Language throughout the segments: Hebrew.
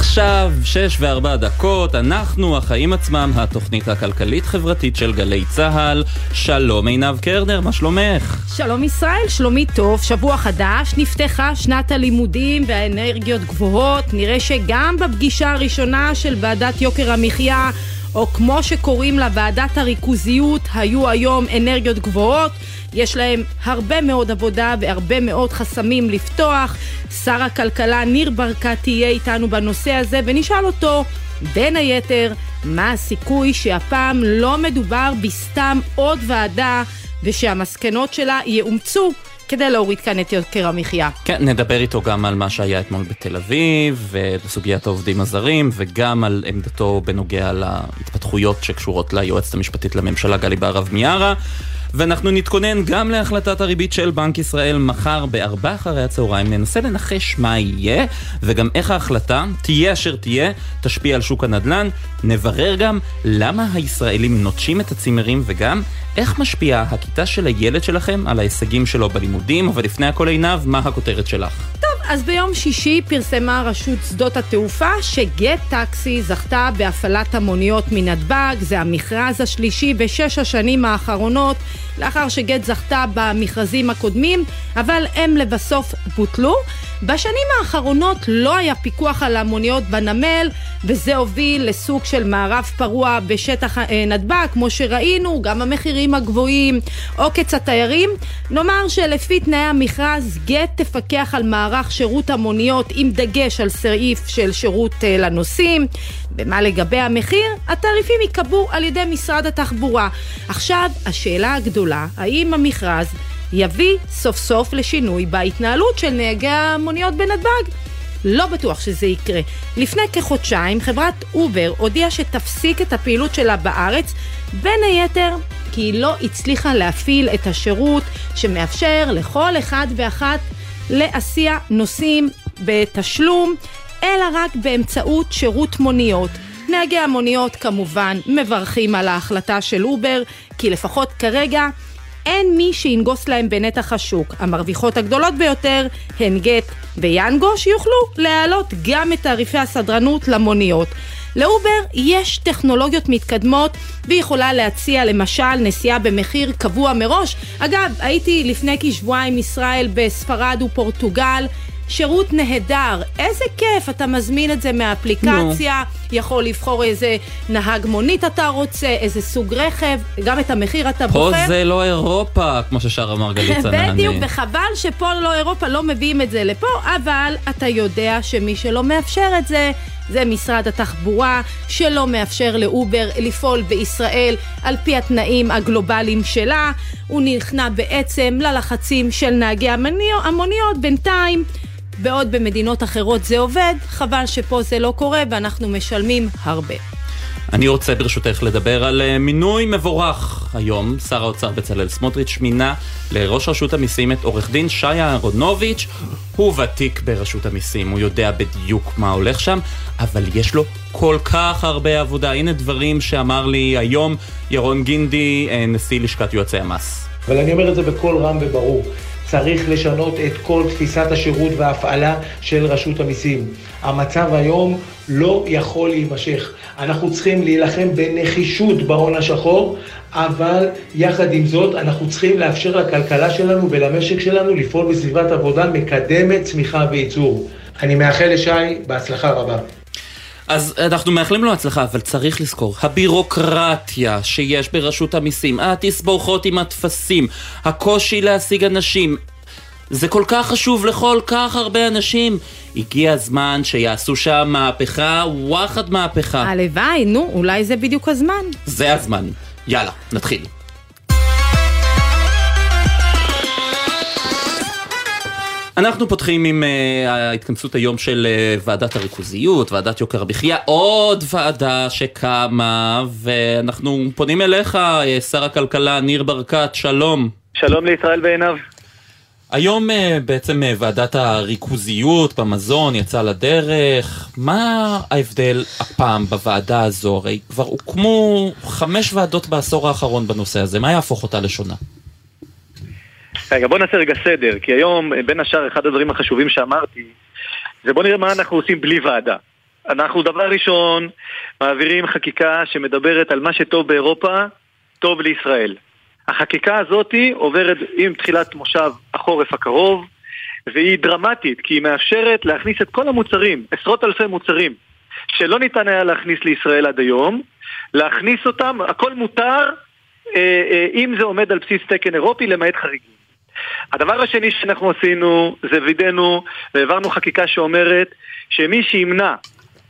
עכשיו, שש וארבע דקות, אנחנו החיים עצמם, התוכנית הכלכלית-חברתית של גלי צה"ל. שלום עינב קרנר, מה שלומך? שלום ישראל, שלומי טוב, שבוע חדש, נפתחה שנת הלימודים והאנרגיות גבוהות. נראה שגם בפגישה הראשונה של ועדת יוקר המחיה או כמו שקוראים לה ועדת הריכוזיות, היו היום אנרגיות גבוהות. יש להם הרבה מאוד עבודה והרבה מאוד חסמים לפתוח. שר הכלכלה ניר ברקת תהיה איתנו בנושא הזה ונשאל אותו בין היתר מה הסיכוי שהפעם לא מדובר בסתם עוד ועדה ושהמסקנות שלה יאומצו כדי להוריד כאן את יוקר המחיה. כן, נדבר איתו גם על מה שהיה אתמול בתל אביב, וסוגיית העובדים הזרים, וגם על עמדתו בנוגע להתפתחויות שקשורות ליועצת המשפטית לממשלה גלי בהרב מיארה. ואנחנו נתכונן גם להחלטת הריבית של בנק ישראל מחר בארבע אחרי הצהריים. ננסה לנחש מה יהיה, וגם איך ההחלטה, תהיה אשר תהיה, תשפיע על שוק הנדל"ן. נברר גם למה הישראלים נוטשים את הצימרים, וגם איך משפיעה הכיתה של הילד שלכם על ההישגים שלו בלימודים, אבל לפני הכל עינב, מה הכותרת שלך? טוב, אז ביום שישי פרסמה רשות שדות התעופה שגט טקסי זכתה בהפעלת המוניות מנתב"ג, זה המכרז השלישי בשש השנים האחרונות, לאחר שגט זכתה במכרזים הקודמים, אבל הם לבסוף בוטלו. בשנים האחרונות לא היה פיקוח על המוניות בנמל, וזה הוביל לסוג של מערב פרוע בשטח אה, נתב"ג, כמו שראינו, גם המחירים הגבוהים, עוקץ התיירים. נאמר שלפי תנאי המכרז, גט תפקח על מערך שירות המוניות עם דגש על סעיף של שירות אה, לנוסעים. ומה לגבי המחיר? התעריפים ייקבעו על ידי משרד התחבורה. עכשיו, השאלה הגדולה, האם המכרז יביא סוף סוף לשינוי בהתנהלות של נהגי המוניות בנתב"ג. לא בטוח שזה יקרה. לפני כחודשיים חברת אובר הודיעה שתפסיק את הפעילות שלה בארץ, בין היתר כי היא לא הצליחה להפעיל את השירות שמאפשר לכל אחד ואחת להסיע נוסעים בתשלום, אלא רק באמצעות שירות מוניות. נהגי המוניות כמובן מברכים על ההחלטה של אובר, כי לפחות כרגע אין מי שינגוס להם בנתח השוק. המרוויחות הגדולות ביותר הן גט ויאנגו, שיוכלו להעלות גם את תעריפי הסדרנות למוניות. לאובר יש טכנולוגיות מתקדמות והיא יכולה להציע למשל נסיעה במחיר קבוע מראש. אגב, הייתי לפני כשבועיים ישראל בספרד ופורטוגל שירות נהדר, איזה כיף, אתה מזמין את זה מהאפליקציה, no. יכול לבחור איזה נהג מונית אתה רוצה, איזה סוג רכב, גם את המחיר אתה פה בוחר. פה זה לא אירופה, כמו ששרה מרגלית צנעני. בדיוק, וחבל שפה לא אירופה, לא מביאים את זה לפה, אבל אתה יודע שמי שלא מאפשר את זה, זה משרד התחבורה, שלא מאפשר לאובר לפעול בישראל על פי התנאים הגלובליים שלה. הוא נכנע בעצם ללחצים של נהגי המוניות בינתיים. בעוד במדינות אחרות זה עובד, חבל שפה זה לא קורה ואנחנו משלמים הרבה. אני רוצה ברשותך לדבר על אה, מינוי מבורך היום. שר האוצר בצלאל סמוטריץ' מינה לראש רשות המיסים את עורך דין שי אהרונוביץ'. הוא ותיק ברשות המיסים, הוא יודע בדיוק מה הולך שם, אבל יש לו כל כך הרבה עבודה. הנה דברים שאמר לי היום ירון גינדי, אה, נשיא לשכת יועצי המס. אבל אני אומר את זה בקול רם וברור. צריך לשנות את כל תפיסת השירות וההפעלה של רשות המיסים. המצב היום לא יכול להימשך. אנחנו צריכים להילחם בנחישות בהון השחור, אבל יחד עם זאת אנחנו צריכים לאפשר לכלכלה שלנו ולמשק שלנו לפעול בסביבת עבודה מקדמת צמיחה וייצור. אני מאחל לשי בהצלחה רבה. אז אנחנו מאחלים לו הצלחה, אבל צריך לזכור, הבירוקרטיה שיש ברשות המיסים, התסבוכות עם הטפסים, הקושי להשיג אנשים, זה כל כך חשוב לכל כך הרבה אנשים. הגיע הזמן שיעשו שם מהפכה, וואחד מהפכה. הלוואי, נו, אולי זה בדיוק הזמן. זה הזמן. יאללה, נתחיל. אנחנו פותחים עם uh, ההתכנסות היום של uh, ועדת הריכוזיות, ועדת יוקר המחיה, עוד ועדה שקמה, ואנחנו פונים אליך, uh, שר הכלכלה ניר ברקת, שלום. שלום לישראל ועיניו. היום בעצם ועדת הריכוזיות במזון יצאה לדרך, מה ההבדל הפעם בוועדה הזו? הרי כבר הוקמו חמש ועדות בעשור האחרון בנושא הזה, מה יהפוך אותה לשונה? רגע, בוא נעשה רגע סדר, כי היום, בין השאר, אחד הדברים החשובים שאמרתי, זה בוא נראה מה אנחנו עושים בלי ועדה. אנחנו דבר ראשון מעבירים חקיקה שמדברת על מה שטוב באירופה, טוב לישראל. החקיקה הזאת עוברת עם תחילת מושב החורף הקרוב, והיא דרמטית, כי היא מאפשרת להכניס את כל המוצרים, עשרות אלפי מוצרים, שלא ניתן היה להכניס לישראל עד היום, להכניס אותם, הכל מותר, אה, אה, אם זה עומד על בסיס תקן אירופי, למעט חריגים. הדבר השני שאנחנו עשינו, זה וידאנו והעברנו חקיקה שאומרת שמי שימנע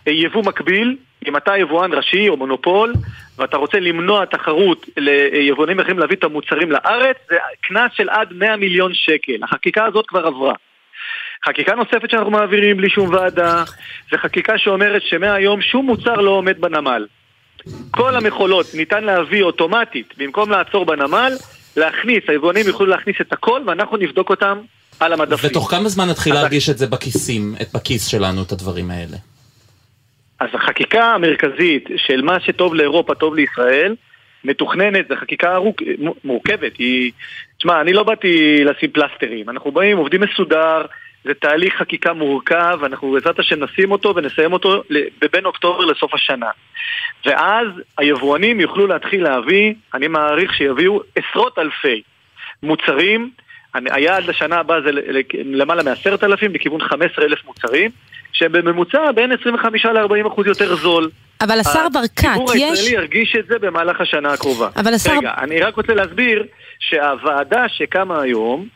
יבוא מקביל, אם אתה יבואן ראשי או מונופול, ואתה רוצה למנוע תחרות ליבואנים אחרים להביא את המוצרים לארץ, זה קנס של עד 100 מיליון שקל. החקיקה הזאת כבר עברה. חקיקה נוספת שאנחנו מעבירים בלי שום ועדה, זה חקיקה שאומרת שמהיום שום מוצר לא עומד בנמל. כל המכולות ניתן להביא אוטומטית, במקום לעצור בנמל, להכניס, היבואנים יוכלו להכניס את הכל ואנחנו נבדוק אותם על המדפים. ותוך כמה זמן נתחיל להרגיש את זה בכיסים, את בכיס שלנו, את הדברים האלה? אז החקיקה המרכזית של מה שטוב לאירופה, טוב לישראל, מתוכננת, זו חקיקה ארוכ... מורכבת, היא... תשמע, אני לא באתי לשים פלסטרים, אנחנו באים, עובדים מסודר, זה תהליך חקיקה מורכב, אנחנו בעזרת השם נשים אותו ונסיים אותו בין אוקטובר לסוף השנה. ואז היבואנים יוכלו להתחיל להביא, אני מעריך שיביאו עשרות אלפי מוצרים, היעד לשנה הבאה זה למעלה מעשרת אלפים, לכיוון חמש עשרה אלף מוצרים, שבממוצע בין 25 ל-40 אחוז יותר זול. אבל השר ברקת, יש... הציבור הישראלי ירגיש את זה במהלך השנה הקרובה. אבל השר... רגע, אני רק רוצה להסביר שהוועדה שקמה היום,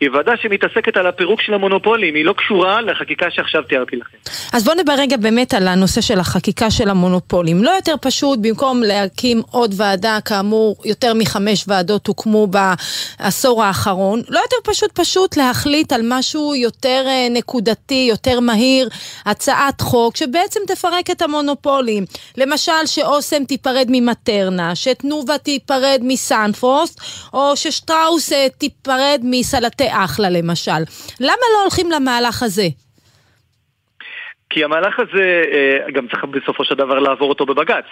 היא ועדה שמתעסקת על הפירוק של המונופולים, היא לא קשורה לחקיקה שעכשיו תיארתי לכם. אז בואו נדבר רגע באמת על הנושא של החקיקה של המונופולים. לא יותר פשוט, במקום להקים עוד ועדה, כאמור, יותר מחמש ועדות הוקמו בעשור האחרון, לא יותר פשוט פשוט להחליט על משהו יותר אה, נקודתי, יותר מהיר, הצעת חוק שבעצם תפרק את המונופולים. למשל, שאוסם תיפרד ממטרנה, שתנובה תיפרד מסנפרוסט, או ששטראוס אה, תיפרד מסלטי אחלה למשל. למה לא הולכים למהלך הזה? כי המהלך הזה אה, גם צריך בסופו של דבר לעבור אותו בבג"ץ.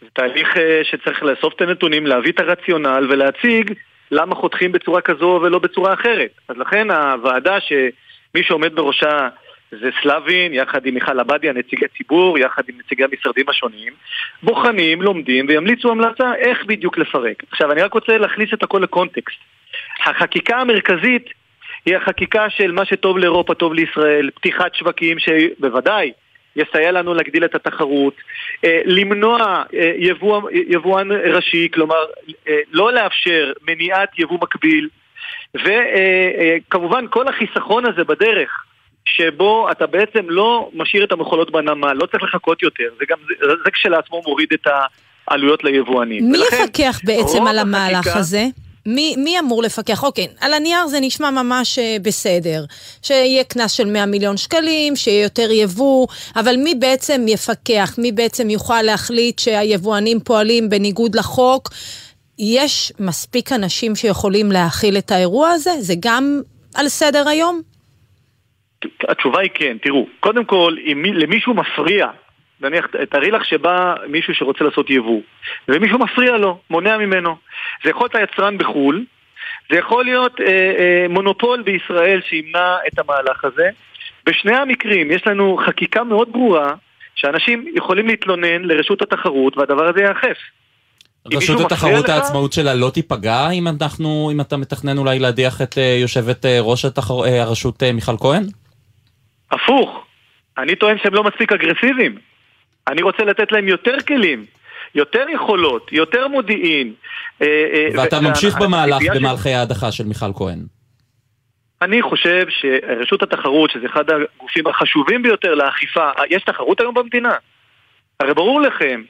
זה תהליך אה, שצריך לאסוף את הנתונים, להביא את הרציונל ולהציג למה חותכים בצורה כזו ולא בצורה אחרת. אז לכן הוועדה שמי שעומד בראשה זה סלבין, יחד עם מיכל עבדיה, נציגי ציבור, יחד עם נציגי המשרדים השונים, בוחנים, לומדים וימליצו המלצה איך בדיוק לפרק. עכשיו, אני רק רוצה להכניס את הכל לקונטקסט. החקיקה המרכזית היא החקיקה של מה שטוב לאירופה, טוב לישראל, פתיחת שווקים שבוודאי יסייע לנו להגדיל את התחרות, אה, למנוע אה, יבוא, יבואן ראשי, כלומר אה, לא לאפשר מניעת יבוא מקביל, וכמובן כל החיסכון הזה בדרך שבו אתה בעצם לא משאיר את המכולות בנמל, לא צריך לחכות יותר, זה גם, זה, זה כשלעצמו מוריד את העלויות ליבואנים. מי יפקח בעצם על המהלך החקיקה, הזה? מי, מי אמור לפקח? אוקיי, על הנייר זה נשמע ממש uh, בסדר. שיהיה קנס של 100 מיליון שקלים, שיהיה יותר יבוא, אבל מי בעצם יפקח? מי בעצם יוכל להחליט שהיבואנים פועלים בניגוד לחוק? יש מספיק אנשים שיכולים להכיל את האירוע הזה? זה גם על סדר היום? התשובה היא כן, תראו, קודם כל, אם למישהו מפריע, נניח, תארי לך שבא מישהו שרוצה לעשות יבוא, ומישהו מפריע לו, מונע ממנו. זה יכול להיות היצרן בחו"ל, זה יכול להיות אה, אה, מונופול בישראל שימנע את המהלך הזה. בשני המקרים יש לנו חקיקה מאוד ברורה, שאנשים יכולים להתלונן לרשות התחרות, והדבר הזה ייאכף. רשות התחרות העצמאות שלה לא תיפגע אם אנחנו, אם אתה מתכנן אולי להדיח את אה, יושבת אה, ראש התחר... אה, הרשות מיכל כהן? הפוך, אני טוען שהם לא מספיק אגרסיביים. אני רוצה לתת להם יותר כלים, יותר יכולות, יותר מודיעין. אה, אה, ואתה ממשיך במהלך, במהלכי ההדחה של מיכל כהן. אני חושב שרשות התחרות, שזה אחד הגופים החשובים ביותר לאכיפה, יש תחרות היום במדינה. הרי ברור לכם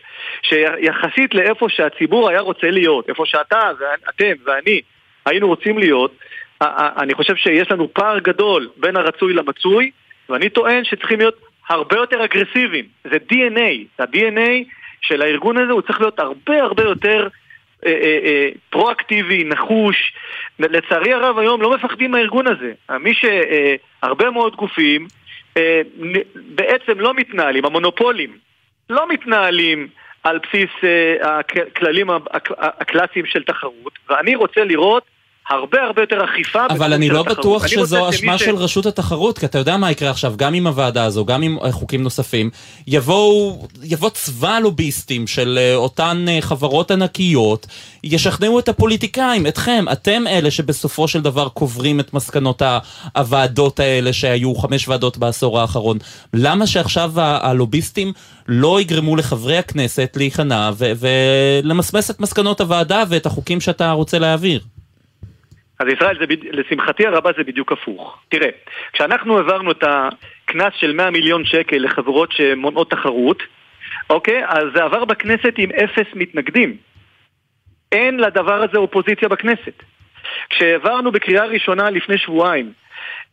שיחסית לאיפה שהציבור היה רוצה להיות, איפה שאתה ואתם ואני היינו רוצים להיות, אני חושב שיש לנו פער גדול בין הרצוי למצוי, ואני טוען שצריכים להיות הרבה יותר אגרסיביים. זה DNA, ה-DNA של הארגון הזה הוא צריך להיות הרבה הרבה יותר אה, אה, אה, פרואקטיבי, נחוש. לצערי הרב היום לא מפחדים מהארגון הזה. מי שהרבה אה, מאוד גופים אה, בעצם לא מתנהלים, המונופולים לא מתנהלים על בסיס אה, הכללים הקלאסיים של תחרות, ואני רוצה לראות הרבה הרבה יותר אכיפה. אבל אני לא בטוח שזו אשמה ש... של רשות התחרות, כי אתה יודע מה יקרה עכשיו, גם עם הוועדה הזו, גם עם חוקים נוספים, יבואו, יבוא צבא לוביסטים של אה, אותן אה, חברות ענקיות, ישכנעו את הפוליטיקאים, אתכם, אתם אלה שבסופו של דבר קוברים את מסקנות הוועדות האלה שהיו חמש ועדות בעשור האחרון. למה שעכשיו הלוביסטים לא יגרמו לחברי הכנסת להיכנע ולמסמס את מסקנות הוועדה ואת החוקים שאתה רוצה להעביר? אז ישראל, זה, לשמחתי הרבה זה בדיוק הפוך. תראה, כשאנחנו העברנו את הקנס של 100 מיליון שקל לחברות שמונעות תחרות, אוקיי? אז זה עבר בכנסת עם אפס מתנגדים. אין לדבר הזה אופוזיציה בכנסת. כשהעברנו בקריאה ראשונה לפני שבועיים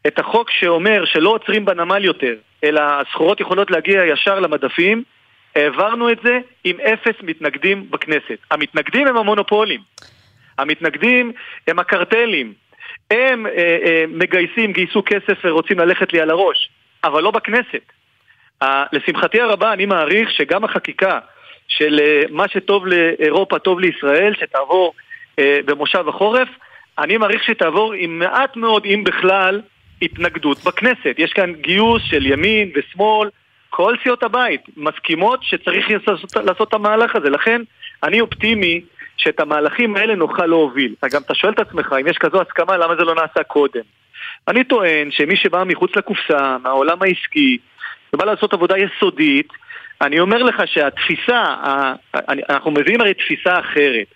את החוק שאומר שלא עוצרים בנמל יותר, אלא הסחורות יכולות להגיע ישר למדפים, העברנו את זה עם אפס מתנגדים בכנסת. המתנגדים הם המונופולים. המתנגדים הם הקרטלים. הם אה, אה, מגייסים, גייסו כסף ורוצים ללכת לי על הראש, אבל לא בכנסת. אה, לשמחתי הרבה אני מעריך שגם החקיקה של אה, מה שטוב לאירופה טוב לישראל, שתעבור אה, במושב החורף, אני מעריך שתעבור עם מעט מאוד, אם בכלל, התנגדות בכנסת. יש כאן גיוס של ימין ושמאל, כל סיעות הבית מסכימות שצריך לעשות, לעשות את המהלך הזה. לכן אני אופטימי שאת המהלכים האלה נוכל להוביל. גם אתה שואל את עצמך, אם יש כזו הסכמה, למה זה לא נעשה קודם? אני טוען שמי שבא מחוץ לקופסה, מהעולם העסקי, ובא לעשות עבודה יסודית, אני אומר לך שהתפיסה, אנחנו מביאים הרי תפיסה אחרת.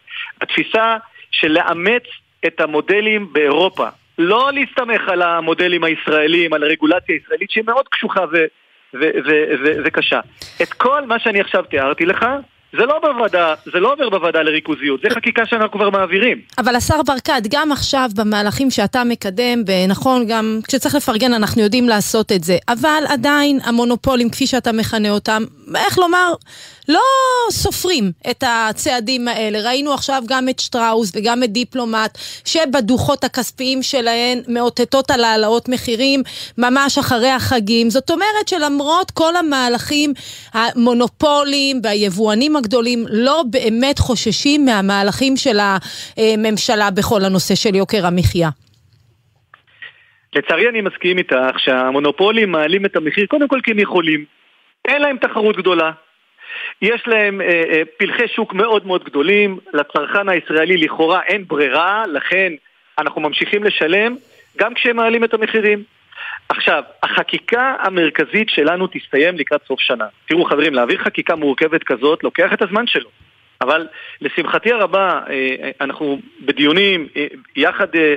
התפיסה של לאמץ את המודלים באירופה. לא להסתמך על המודלים הישראלים, על הרגולציה הישראלית שהיא מאוד קשוחה וקשה. את כל מה שאני עכשיו תיארתי לך, זה לא בוועדה, זה לא עובר בוועדה לריכוזיות, זה חקיקה שאנחנו כבר מעבירים. אבל השר ברקת, גם עכשיו במהלכים שאתה מקדם, ונכון, גם כשצריך לפרגן אנחנו יודעים לעשות את זה, אבל עדיין המונופולים, כפי שאתה מכנה אותם, איך לומר, לא סופרים את הצעדים האלה. ראינו עכשיו גם את שטראוס וגם את דיפלומט, שבדוחות הכספיים שלהן מאותתות על העלאות מחירים ממש אחרי החגים. זאת אומרת שלמרות כל המהלכים, המונופולים והיבואנים הגדולים לא באמת חוששים מהמהלכים של הממשלה בכל הנושא של יוקר המחיה. לצערי אני מסכים איתך שהמונופולים מעלים את המחיר קודם כל כי הם יכולים. אין להם תחרות גדולה. יש להם אה, אה, פלחי שוק מאוד מאוד גדולים, לצרכן הישראלי לכאורה אין ברירה, לכן אנחנו ממשיכים לשלם גם כשהם מעלים את המחירים. עכשיו, החקיקה המרכזית שלנו תסתיים לקראת סוף שנה. תראו חברים, להעביר חקיקה מורכבת כזאת לוקח את הזמן שלו. אבל לשמחתי הרבה, אה, אנחנו בדיונים אה, יחד אה,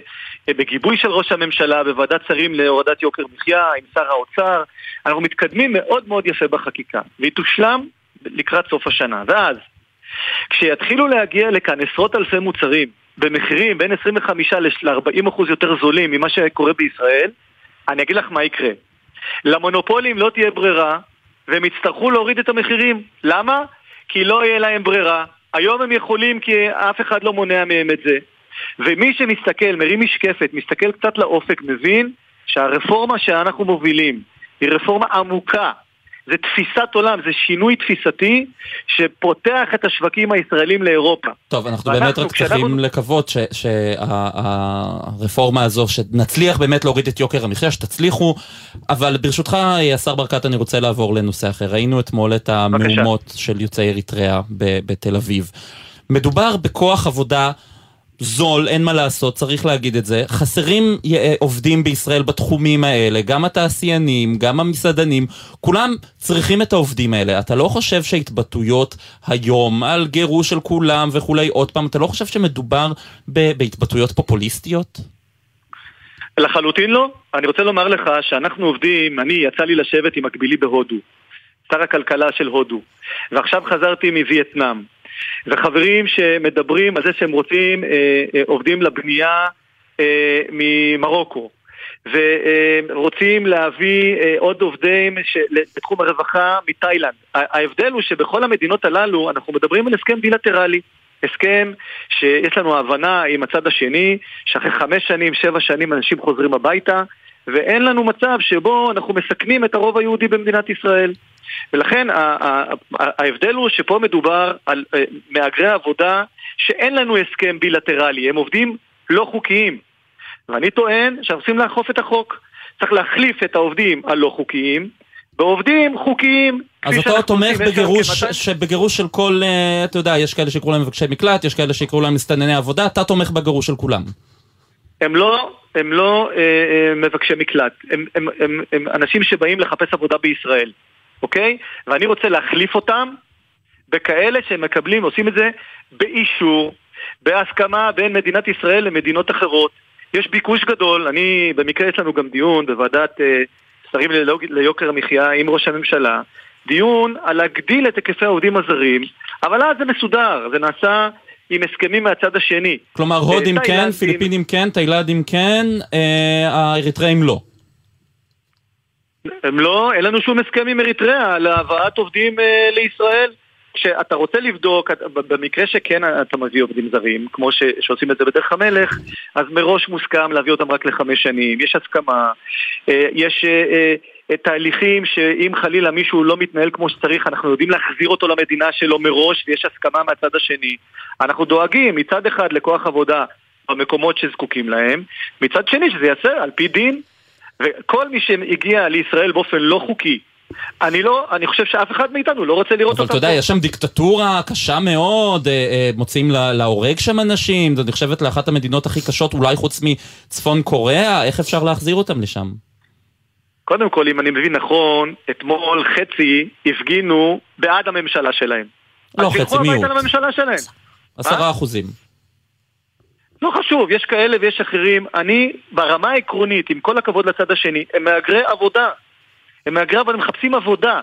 בגיבוי של ראש הממשלה בוועדת שרים להורדת יוקר מחיה עם שר האוצר, אנחנו מתקדמים מאוד מאוד יפה בחקיקה, והיא תושלם לקראת סוף השנה. ואז, כשיתחילו להגיע לכאן עשרות אלפי מוצרים במחירים בין 25 ל-40 אחוז יותר זולים ממה שקורה בישראל, אני אגיד לך מה יקרה. למונופולים לא תהיה ברירה, והם יצטרכו להוריד את המחירים. למה? כי לא יהיה להם ברירה. היום הם יכולים כי אף אחד לא מונע מהם את זה. ומי שמסתכל, מרים משקפת, מסתכל קצת לאופק, מבין שהרפורמה שאנחנו מובילים היא רפורמה עמוקה. זה תפיסת עולם, זה שינוי תפיסתי שפותח את השווקים הישראלים לאירופה. טוב, אנחנו באמת רק צריכים לקוות שהרפורמה הזו, שנצליח באמת להוריד את יוקר המחיה, שתצליחו, אבל ברשותך, השר ברקת, אני רוצה לעבור לנושא אחר. ראינו אתמול את המהומות של יוצאי אריתריאה בתל אביב. מדובר בכוח עבודה זול, אין מה לעשות, צריך להגיד את זה. חסרים אה, עובדים בישראל בתחומים האלה, גם התעשיינים, גם המסעדנים, כולם צריכים את העובדים האלה. אתה לא חושב שהתבטאויות היום על גירוש של כולם וכולי, עוד פעם, אתה לא חושב שמדובר בהתבטאויות פופוליסטיות? לחלוטין לא. אני רוצה לומר לך שאנחנו עובדים, אני, יצא לי לשבת עם מקבילי בהודו, שר הכלכלה של הודו, ועכשיו חזרתי מווייטנאם. וחברים שמדברים על זה שהם רוצים אה, אה, עובדים לבנייה אה, ממרוקו. ורוצים להביא עוד עובדים בתחום הרווחה מתאילנד. ההבדל הוא שבכל המדינות הללו אנחנו מדברים על הסכם בילטרלי. הסכם שיש לנו הבנה עם הצד השני, שאחרי חמש שנים, שבע שנים אנשים חוזרים הביתה, ואין לנו מצב שבו אנחנו מסכנים את הרוב היהודי במדינת ישראל. ולכן ההבדל הוא שפה מדובר על אה, מהגרי עבודה שאין לנו הסכם בילטרלי, הם עובדים לא חוקיים. ואני טוען שאנחנו צריכים לאכוף את החוק. צריך להחליף את העובדים הלא חוקיים בעובדים חוקיים. אז אתה תומך בגירוש, בגירוש של כל, אה, אתה יודע, יש כאלה שיקראו להם מבקשי מקלט, יש כאלה שיקראו להם מסתנני עבודה, אתה תומך בגירוש של כולם. הם לא, הם לא אה, אה, מבקשי מקלט, הם, הם, הם, הם אנשים שבאים לחפש עבודה בישראל, אוקיי? ואני רוצה להחליף אותם בכאלה שהם מקבלים, עושים את זה באישור, בהסכמה בין מדינת ישראל למדינות אחרות. יש ביקוש גדול, אני, במקרה יש לנו גם דיון בוועדת אה, שרים ליוקר המחיה עם ראש הממשלה, דיון על להגדיל את היקפי העובדים הזרים, אבל אז זה מסודר, זה נעשה עם הסכמים מהצד השני. כלומר, הודים כן, פיליפינים כן, תאילנדים כן, אה, האריתראים לא. הם לא, אין לנו שום הסכם עם אריתריאה להבאת עובדים אה, לישראל. כשאתה רוצה לבדוק, במקרה שכן אתה מביא עובדים זרים, כמו ש, שעושים את זה בדרך המלך, אז מראש מוסכם להביא אותם רק לחמש שנים, יש הסכמה, אה, יש אה, אה, תהליכים שאם חלילה מישהו לא מתנהל כמו שצריך, אנחנו יודעים להחזיר אותו למדינה שלו מראש, ויש הסכמה מהצד השני. אנחנו דואגים מצד אחד לכוח עבודה במקומות שזקוקים להם, מצד שני שזה ייעשה על פי דין, וכל מי שהגיע לישראל באופן לא חוקי, אני לא, אני חושב שאף אחד מאיתנו לא רוצה לראות אותה. אבל אתה יודע, יש שם דיקטטורה קשה מאוד, אה, אה, מוצאים להורג שם אנשים, זו נחשבת לאחת המדינות הכי קשות, אולי חוץ מצפון קוריאה, איך אפשר להחזיר אותם לשם? קודם כל, אם אני מבין נכון, אתמול חצי הפגינו בעד הממשלה שלהם. לא חצי, מיעוט. לממשלה שלהם. עשרה אחוזים. לא חשוב, יש כאלה ויש אחרים. אני, ברמה העקרונית, עם כל הכבוד לצד השני, הם מהגרי עבודה. הם מהגרי עבודה, הם מחפשים עבודה.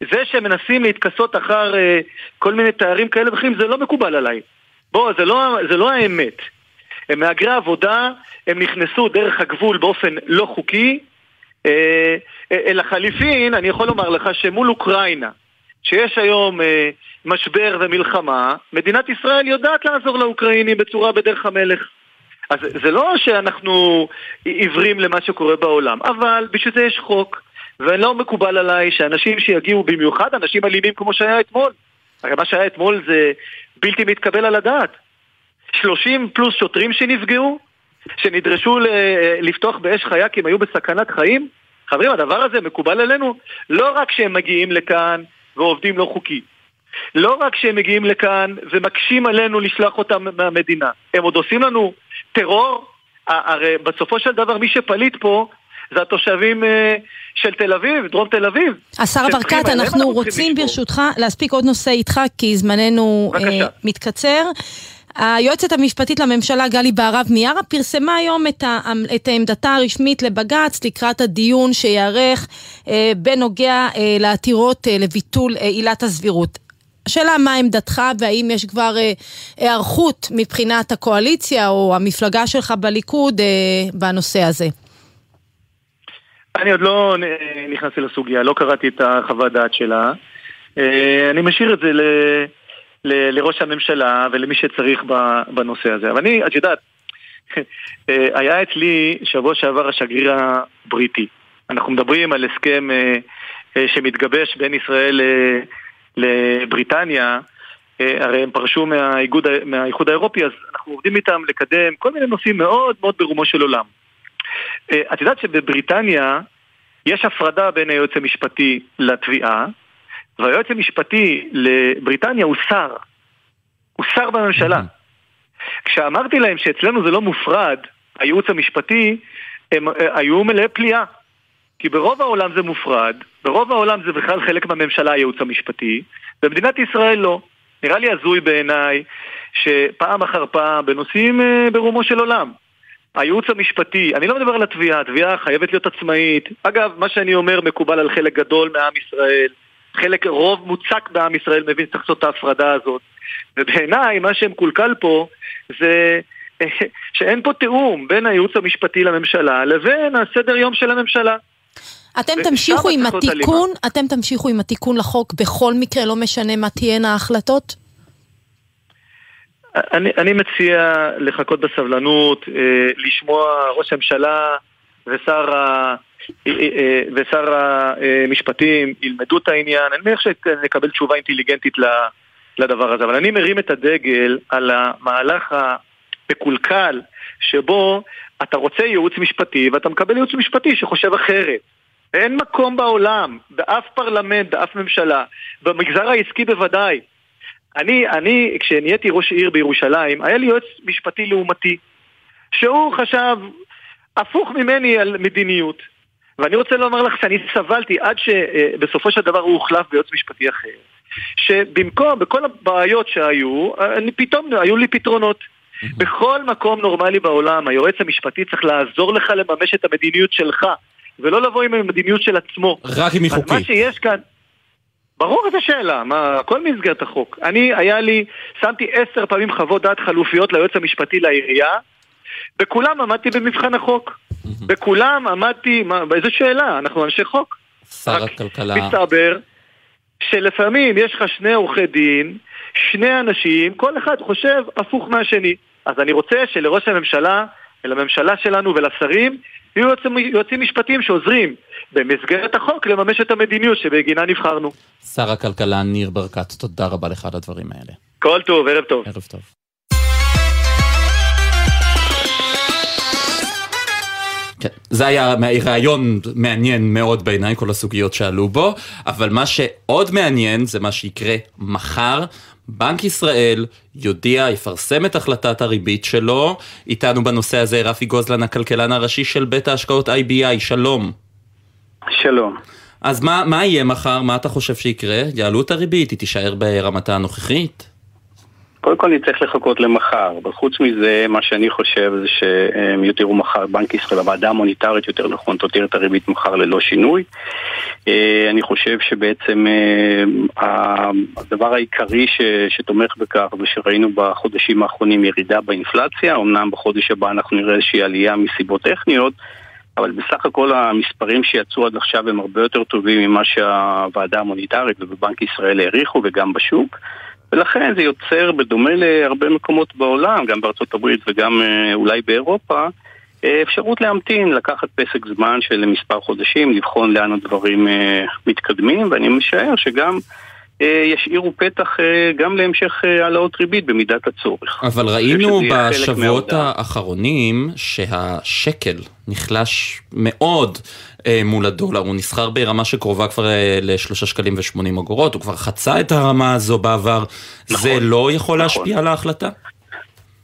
זה שהם מנסים להתכסות אחר אה, כל מיני תארים כאלה ואחרים, זה לא מקובל עליי. בוא, זה לא, זה לא האמת. הם מהגרי עבודה, הם נכנסו דרך הגבול באופן לא חוקי. אה, אה, לחליפין, אני יכול לומר לך שמול אוקראינה, שיש היום אה, משבר ומלחמה, מדינת ישראל יודעת לעזור לאוקראינים בצורה בדרך המלך. אז זה לא שאנחנו עיוורים למה שקורה בעולם, אבל בשביל זה יש חוק. ולא מקובל עליי שאנשים שיגיעו, במיוחד אנשים אלימים כמו שהיה אתמול, הרי מה שהיה אתמול זה בלתי מתקבל על הדעת. 30 פלוס שוטרים שנפגעו, שנדרשו לפתוח באש חיה כי הם היו בסכנת חיים? חברים, הדבר הזה מקובל עלינו לא רק שהם מגיעים לכאן ועובדים לא חוקי, לא רק שהם מגיעים לכאן ומקשים עלינו לשלוח אותם מהמדינה, הם עוד עושים לנו טרור, הרי בסופו של דבר מי שפליט פה זה התושבים אה, של תל אביב, דרום תל אביב. השר ברקת, אנחנו רוצים ברשותך להספיק עוד נושא איתך, כי זמננו uh, מתקצר. היועצת המשפטית לממשלה גלי בהרב מיארה פרסמה היום את, ה, את עמדתה הרשמית לבג"ץ לקראת הדיון שייערך אה, בנוגע אה, לעתירות אה, לביטול אה, עילת הסבירות. השאלה מה עמדתך והאם יש כבר אה, היערכות מבחינת הקואליציה או המפלגה שלך בליכוד אה, בנושא הזה. אני עוד לא נכנסתי לסוגיה, לא קראתי את החוות דעת שלה. אה, אני משאיר את זה ל, ל, לראש הממשלה ולמי שצריך בנושא הזה. אבל אני, את יודעת, אה, היה אצלי שבוע שעבר השגריר הבריטי. אנחנו מדברים על הסכם אה, שמתגבש בין ישראל לבריטניה. הרי הם פרשו מהאיגוד, מהאיחוד האירופי, אז אנחנו עובדים איתם לקדם כל מיני נושאים מאוד מאוד ברומו של עולם. אה, את יודעת שבבריטניה יש הפרדה בין היועץ המשפטי לתביעה, והיועץ המשפטי לבריטניה הוא שר. הוא שר בממשלה. כשאמרתי להם שאצלנו זה לא מופרד, הייעוץ המשפטי, הם אה, היו מלאי פליאה. כי ברוב העולם זה מופרד, ברוב העולם זה בכלל חלק מהממשלה, הייעוץ המשפטי, במדינת ישראל לא. נראה לי הזוי בעיניי שפעם אחר פעם, בנושאים אה, ברומו של עולם, הייעוץ המשפטי, אני לא מדבר על התביעה, התביעה חייבת להיות עצמאית. אגב, מה שאני אומר מקובל על חלק גדול מעם ישראל. חלק, רוב מוצק בעם ישראל מבין שצריך לעשות את ההפרדה הזאת. ובעיניי, מה שמקולקל פה זה שאין פה תיאום בין הייעוץ המשפטי לממשלה לבין הסדר יום של הממשלה. אתם תמשיכו עם התיקון, אתם תמשיכו עם התיקון לחוק בכל מקרה, לא משנה מה תהיינה ההחלטות? אני, אני מציע לחכות בסבלנות, אה, לשמוע ראש הממשלה ושר, ה, אה, אה, ושר המשפטים ילמדו את העניין, אני מניח שנקבל תשובה אינטליגנטית לדבר הזה, אבל אני מרים את הדגל על המהלך מקולקל, שבו אתה רוצה ייעוץ משפטי ואתה מקבל ייעוץ משפטי שחושב אחרת. אין מקום בעולם, באף פרלמנט, באף ממשלה, במגזר העסקי בוודאי. אני, אני, כשנהייתי ראש עיר בירושלים, היה לי יועץ משפטי לעומתי, שהוא חשב הפוך ממני על מדיניות. ואני רוצה לומר לך שאני סבלתי עד שבסופו של דבר הוא הוחלף ביועץ משפטי אחר. שבמקום, בכל הבעיות שהיו, אני, פתאום היו לי פתרונות. בכל מקום נורמלי בעולם, היועץ המשפטי צריך לעזור לך לממש את המדיניות שלך, ולא לבוא עם המדיניות של עצמו. רק אם היא חוקית. מה שיש כאן... ברור את השאלה, מה, הכל במסגרת החוק. אני, היה לי, שמתי עשר פעמים חוות דעת חלופיות ליועץ המשפטי לעירייה, בכולם עמדתי במבחן החוק. בכולם עמדתי, מה, באיזה שאלה? אנחנו אנשי חוק. שר הכלכלה... מסתבר שלפעמים יש לך שני עורכי דין, שני אנשים, כל אחד חושב הפוך מהשני. אז אני רוצה שלראש הממשלה, ולממשלה שלנו ולשרים, יהיו יועצים, יועצים משפטיים שעוזרים במסגרת החוק לממש את המדיניות שבגינה נבחרנו. שר הכלכלה ניר ברקת, תודה רבה לך על הדברים האלה. כל טוב, ערב טוב. ערב טוב. כן, זה היה ראיון מעניין מאוד בעיניי, כל הסוגיות שעלו בו, אבל מה שעוד מעניין זה מה שיקרה מחר. בנק ישראל יודיע, יפרסם את החלטת הריבית שלו. איתנו בנושא הזה רפי גוזלן, הכלכלן הראשי של בית ההשקעות IBI, שלום. שלום. אז מה, מה יהיה מחר? מה אתה חושב שיקרה? יעלו את הריבית? היא תישאר ברמתה הנוכחית? קודם כל נצטרך לחכות למחר, אבל חוץ מזה, מה שאני חושב זה שהם יותירו מחר, בנק ישראל, הוועדה המוניטרית יותר נכון, תותיר את הריבית מחר ללא שינוי. אה, אני חושב שבעצם אה, הדבר העיקרי ש, שתומך בכך זה שראינו בחודשים האחרונים ירידה באינפלציה, אמנם בחודש הבא אנחנו נראה איזושהי עלייה מסיבות טכניות, אבל בסך הכל המספרים שיצאו עד עכשיו הם הרבה יותר טובים ממה שהוועדה המוניטרית ובבנק ישראל העריכו וגם בשוק. ולכן זה יוצר, בדומה להרבה מקומות בעולם, גם בארצות הברית וגם אה, אולי באירופה, אה, אפשרות להמתין, לקחת פסק זמן של מספר חודשים, לבחון לאן הדברים אה, מתקדמים, ואני משער שגם ישאירו פתח גם להמשך העלאות ריבית במידת הצורך. אבל ראינו בשבועות האחרונים שהשקל נחלש מאוד אה, מול הדולר, הוא נסחר ברמה שקרובה כבר אה, לשלושה שקלים ושמונים אגורות, הוא כבר חצה את הרמה הזו בעבר, נכון, זה לא יכול נכון. להשפיע על ההחלטה?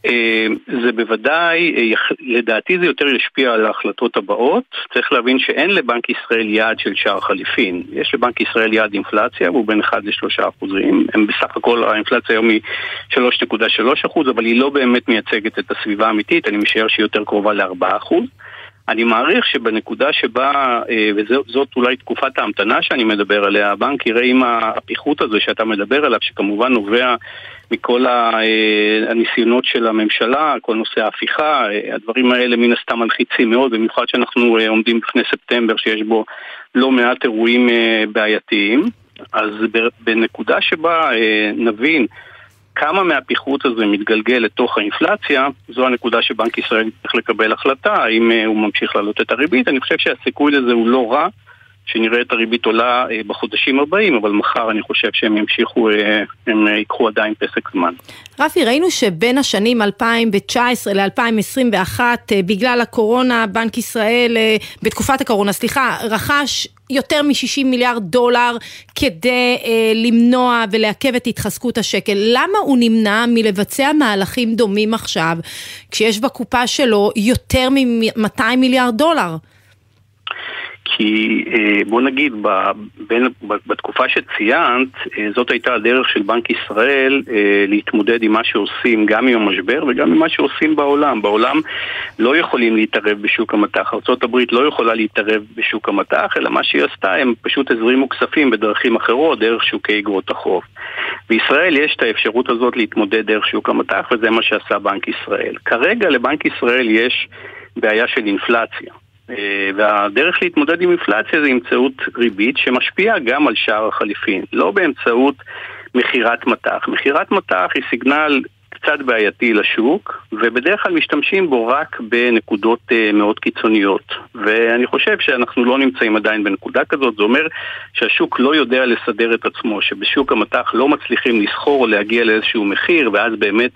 אה, זה בוודאי, לדעתי זה יותר ישפיע על ההחלטות הבאות. צריך להבין שאין לבנק ישראל יעד של שער חליפין. יש לבנק ישראל יעד אינפלציה, והוא בין 1 ל-3 אחוזים. הם בסך הכל, האינפלציה היום היא 3.3 אחוז, אבל היא לא באמת מייצגת את הסביבה האמיתית, אני משער שהיא יותר קרובה ל-4 אחוז. אני מעריך שבנקודה שבה, אה, וזאת אולי תקופת ההמתנה שאני מדבר עליה, הבנק יראה עם הפיחות הזה שאתה מדבר עליו, שכמובן נובע מכל אה, הניסיונות של הממשלה, כל נושא ההפיכה, אה, הדברים האלה מן הסתם מלחיצים מאוד, במיוחד שאנחנו עומדים בפני ספטמבר שיש בו לא מעט אירועים בעייתיים. אז בנקודה שבה נבין כמה מהפיחות הזה מתגלגל לתוך האינפלציה, זו הנקודה שבנק ישראל צריך לקבל החלטה, האם אה, הוא ממשיך להעלות את הריבית. אני חושב שהסיכוי לזה הוא לא רע, שנראה את הריבית עולה אה, בחודשים הבאים, אבל מחר אני חושב שהם ימשיכו, אה, הם ייקחו עדיין פסק זמן. רפי, ראינו שבין השנים 2019 ל-2021, בגלל הקורונה, בנק ישראל, בתקופת הקורונה, סליחה, רכש יותר מ-60 מיליארד דולר כדי אה, למנוע ולעכב את התחזקות השקל. למה הוא נמנע מלבצע מהלכים דומים עכשיו, כשיש בקופה שלו יותר מ-200 מיליארד דולר? כי אה, בוא נגיד, בין, בתקופה שציינת, אה, זאת הייתה הדרך של בנק ישראל אה, להתמודד עם מה שעושים, גם עם המשבר וגם עם מה שעושים בעולם. בעולם לא יכולים להתערב בשוק המטח. ארה"ב לא יכולה להתערב בשוק המטח, אלא מה שהיא עשתה, הם פשוט הזרימו כספים בדרכים אחרות, דרך שוקי אגרות החוב. בישראל יש את האפשרות הזאת להתמודד דרך שוק המטח, וזה מה שעשה בנק ישראל. כרגע לבנק ישראל יש בעיה של אינפלציה. אה, והדרך להתמודד עם אינפלציה זה באמצעות ריבית שמשפיעה גם על שער החליפין, לא באמצעות מכירת מטח. מכירת מטח היא סיגנל קצת בעייתי לשוק, ובדרך כלל משתמשים בו רק בנקודות uh, מאוד קיצוניות. ואני חושב שאנחנו לא נמצאים עדיין בנקודה כזאת, זה אומר שהשוק לא יודע לסדר את עצמו, שבשוק המטח לא מצליחים לסחור או להגיע לאיזשהו מחיר, ואז באמת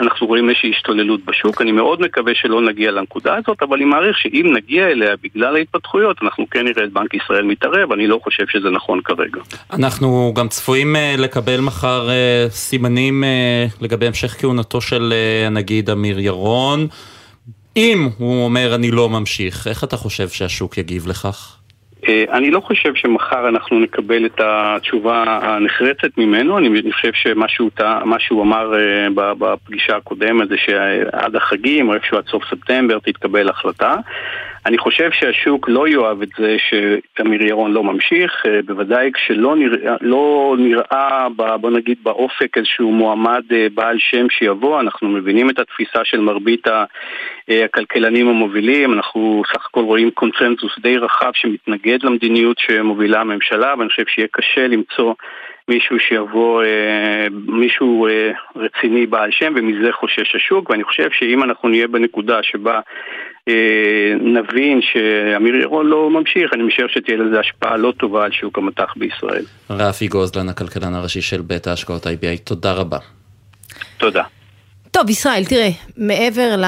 אנחנו רואים איזושהי השתוללות בשוק. אני מאוד מקווה שלא נגיע לנקודה הזאת, אבל אני מעריך שאם נגיע אליה בגלל ההתפתחויות, אנחנו כן נראה את בנק ישראל מתערב, אני לא חושב שזה נכון כרגע. אנחנו גם צפויים אה, לקבל מחר אה, סימנים אה, לגבי המשך כהונתו של הנגיד אמיר ירון. אם הוא אומר אני לא ממשיך, איך אתה חושב שהשוק יגיב לכך? אה, אני לא חושב שמחר אנחנו נקבל את התשובה הנחרצת ממנו, אני חושב שמה שהוא אמר אה, בפגישה הקודמת זה שעד החגים או איפשהו עד סוף ספטמבר תתקבל החלטה. אני חושב שהשוק לא יאהב את זה שתמיר ירון לא ממשיך, אה, בוודאי כשלא נראה, לא נראה בוא נגיד באופק איזשהו מועמד אה, בעל שם שיבוא, אנחנו מבינים את התפיסה של מרבית אה, הכלכלנים המובילים, אנחנו סך הכל רואים קונצנזוס די רחב שמתנגד למדיניות שמובילה הממשלה, ואני חושב שיהיה קשה למצוא מישהו שיבוא, מישהו רציני בעל שם ומזה חושש השוק. ואני חושב שאם אנחנו נהיה בנקודה שבה אה, נבין שאמיר ירון לא ממשיך, אני משער שתהיה לזה השפעה לא טובה על שוק המטח בישראל. רפי גוזלן, הכלכלן הראשי של בית ההשקעות IBI, תודה רבה. תודה. טוב, ישראל, תראה, מעבר ל...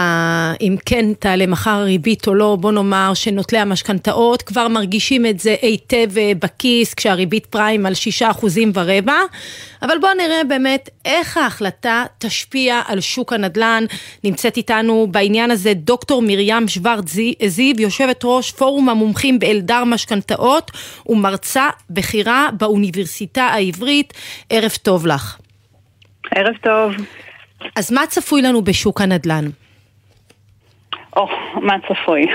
אם כן תעלה מחר הריבית או לא, בוא נאמר שנוטלי המשכנתאות כבר מרגישים את זה היטב אה, בכיס כשהריבית פריים על שישה אחוזים ורבע, אבל בוא נראה באמת איך ההחלטה תשפיע על שוק הנדל"ן. נמצאת איתנו בעניין הזה דוקטור מרים שוורט זיו, יושבת ראש פורום המומחים באלדר משכנתאות ומרצה בכירה באוניברסיטה העברית. ערב טוב לך. ערב טוב. אז מה צפוי לנו בשוק הנדל"ן? או, oh, מה צפוי?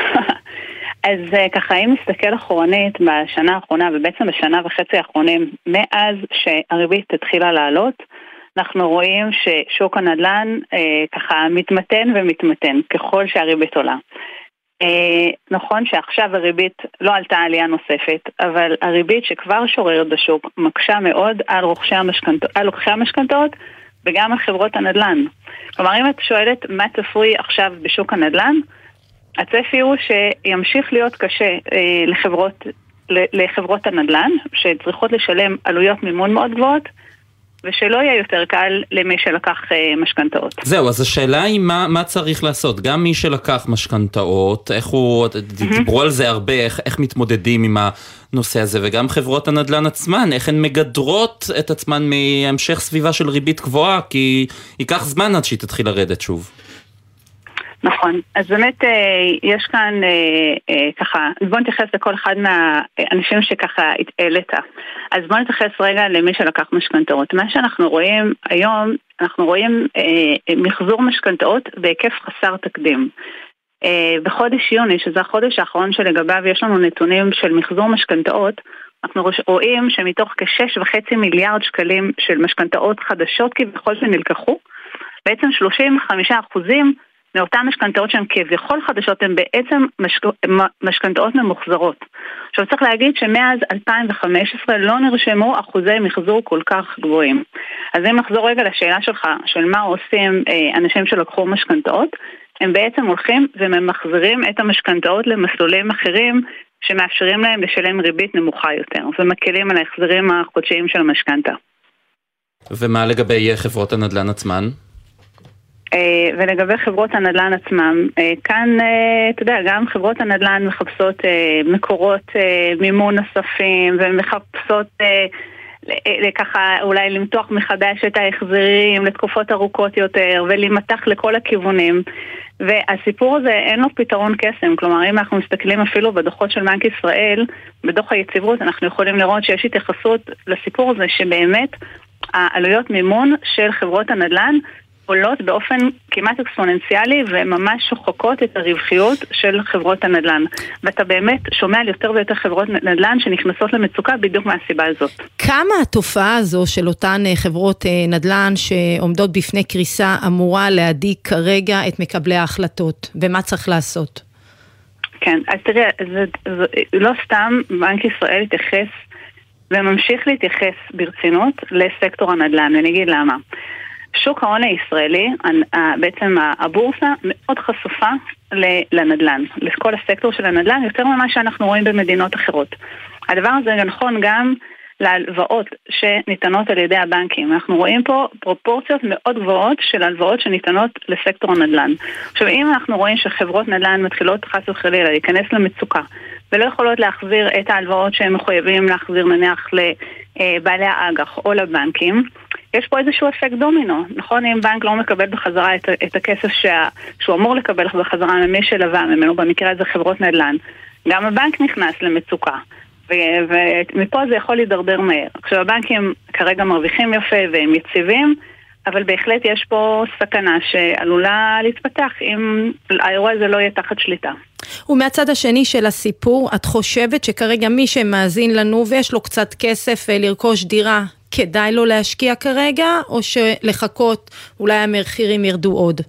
אז uh, ככה, אם נסתכל אחורנית בשנה האחרונה, ובעצם בשנה וחצי האחרונים, מאז שהריבית התחילה לעלות, אנחנו רואים ששוק הנדל"ן uh, ככה מתמתן ומתמתן ככל שהריבית עולה. Uh, נכון שעכשיו הריבית לא עלתה עלייה נוספת, אבל הריבית שכבר שוררת בשוק מקשה מאוד על רוכשי המשכנתאות וגם על חברות הנדל"ן. כלומר, אם את שואלת מה צפוי עכשיו בשוק הנדל"ן, הצפי הוא שימשיך להיות קשה אה, לחברות, לחברות הנדל"ן, שצריכות לשלם עלויות מימון מאוד גבוהות, ושלא יהיה יותר קל למי שלקח אה, משכנתאות. זהו, אז השאלה היא מה, מה צריך לעשות. גם מי שלקח משכנתאות, איך הוא, mm-hmm. דיברו על זה הרבה, איך, איך מתמודדים עם הנושא הזה, וגם חברות הנדל"ן עצמן, איך הן מגדרות את עצמן מהמשך סביבה של ריבית גבוהה, כי ייקח זמן עד שהיא תתחיל לרדת שוב. נכון, אז באמת אה, יש כאן אה, אה, ככה, בוא נתייחס לכל אחד מהאנשים שככה העלית. אז בוא נתייחס רגע למי שלקח משכנתאות. מה שאנחנו רואים היום, אנחנו רואים מחזור משכנתאות בהיקף חסר תקדים. בחודש יוני, שזה החודש האחרון שלגביו יש לנו נתונים של מחזור משכנתאות, אנחנו רואים שמתוך כשש וחצי מיליארד שקלים של משכנתאות חדשות כביכול שנלקחו, בעצם 35 אחוזים מאותן משכנתאות שהן כביכול חדשות הן בעצם. משכנתאות ממוחזרות. עכשיו צריך להגיד שמאז 2015 לא נרשמו אחוזי מחזור כל כך גבוהים. אז אם נחזור רגע לשאלה שלך, של מה עושים אה, אנשים שלקחו משכנתאות, הם בעצם הולכים וממחזרים את המשכנתאות למסלולים אחרים שמאפשרים להם לשלם ריבית נמוכה יותר ומקלים על ההחזרים החודשיים של המשכנתה. ומה לגבי חברות הנדל"ן עצמן? אה, ולגבי חברות הנדל"ן עצמם, אה, כאן, אה, אתה יודע, גם חברות הנדל"ן מחפשות מקורות מימון נוספים ומחפשות ככה אולי למתוח מחדש את ההחזרים לתקופות ארוכות יותר ולהימתח לכל הכיוונים. והסיפור הזה אין לו פתרון קסם, כלומר אם אנחנו מסתכלים אפילו בדוחות של בנק ישראל, בדוח היציבות אנחנו יכולים לראות שיש התייחסות לסיפור הזה שבאמת העלויות מימון של חברות הנדל"ן עולות באופן כמעט אקספוננציאלי וממש שוחקות את הרווחיות של חברות הנדל"ן. ואתה באמת שומע על יותר ויותר חברות נדל"ן שנכנסות למצוקה בדיוק מהסיבה הזאת. כמה התופעה הזו של אותן אה, חברות אה, נדל"ן שעומדות בפני קריסה אמורה להדאיג כרגע את מקבלי ההחלטות, ומה צריך לעשות? כן, אז תראה, זה, זה, לא סתם בנק ישראל התייחס וממשיך להתייחס ברצינות לסקטור הנדל"ן, ואני אגיד למה. שוק ההון הישראלי, בעצם הבורסה מאוד חשופה לנדל"ן, לכל הסקטור של הנדל"ן, יותר ממה שאנחנו רואים במדינות אחרות. הדבר הזה נכון גם להלוואות שניתנות על ידי הבנקים. אנחנו רואים פה פרופורציות מאוד גבוהות של הלוואות שניתנות לסקטור הנדל"ן. עכשיו, אם אנחנו רואים שחברות נדל"ן מתחילות חס וחלילה להיכנס למצוקה ולא יכולות להחזיר את ההלוואות שהם מחויבים להחזיר נניח לבעלי האג"ח או לבנקים, יש פה איזשהו אפקט דומינו, נכון? אם בנק לא מקבל בחזרה את, את הכסף שה, שהוא אמור לקבל בחזרה ממי שלווה ממנו, במקרה הזה חברות נדל"ן, גם הבנק נכנס למצוקה. ומפה זה יכול להידרדר מהר. עכשיו הבנקים כרגע מרוויחים יפה והם יציבים, אבל בהחלט יש פה סכנה שעלולה להתפתח אם האירוע הזה לא יהיה תחת שליטה. ומהצד השני של הסיפור, את חושבת שכרגע מי שמאזין לנו ויש לו קצת כסף אה, לרכוש דירה, כדאי לו להשקיע כרגע, או שלחכות אולי המחירים ירדו עוד?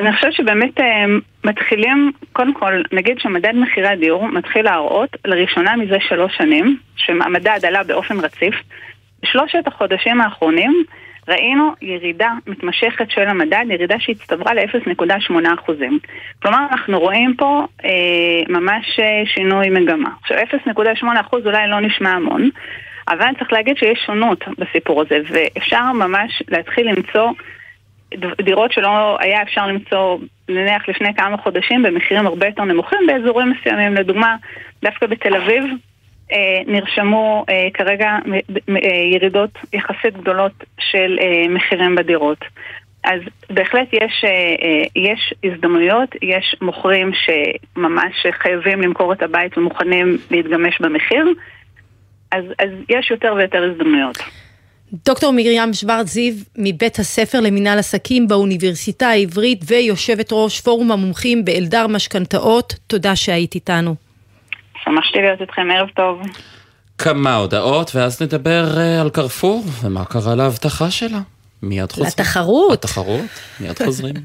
אני חושבת שבאמת אה, מתחילים, קודם כל, נגיד שמדד מחירי הדיור מתחיל להראות לראשונה מזה שלוש שנים, שהמדד עלה באופן רציף. בשלושת החודשים האחרונים ראינו ירידה מתמשכת של המדד, ירידה שהצטברה ל-0.8%. כלומר, אנחנו רואים פה אה, ממש אה, שינוי מגמה. עכשיו, 0.8% אולי לא נשמע המון, אבל צריך להגיד שיש שונות בסיפור הזה, ואפשר ממש להתחיל למצוא דירות שלא היה אפשר למצוא נניח לפני כמה חודשים במחירים הרבה יותר נמוכים באזורים מסוימים. לדוגמה, דווקא בתל אביב אה, נרשמו אה, כרגע אה, ירידות יחסית גדולות של מחירים בדירות. אז בהחלט יש, יש הזדמנויות, יש מוכרים שממש חייבים למכור את הבית ומוכנים להתגמש במחיר, אז, אז יש יותר ויותר הזדמנויות. דוקטור מרים שוורץ זיו מבית הספר למינהל עסקים באוניברסיטה העברית ויושבת ראש פורום המומחים באלדר משכנתאות, תודה שהיית איתנו. שמחתי להיות איתכם, ערב טוב. כמה הודעות ואז נדבר uh, על קרפור ומה קרה להבטחה שלה. מיד חוזרים. לתחרות. לתחרות, מיד חוזרים.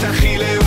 תכיל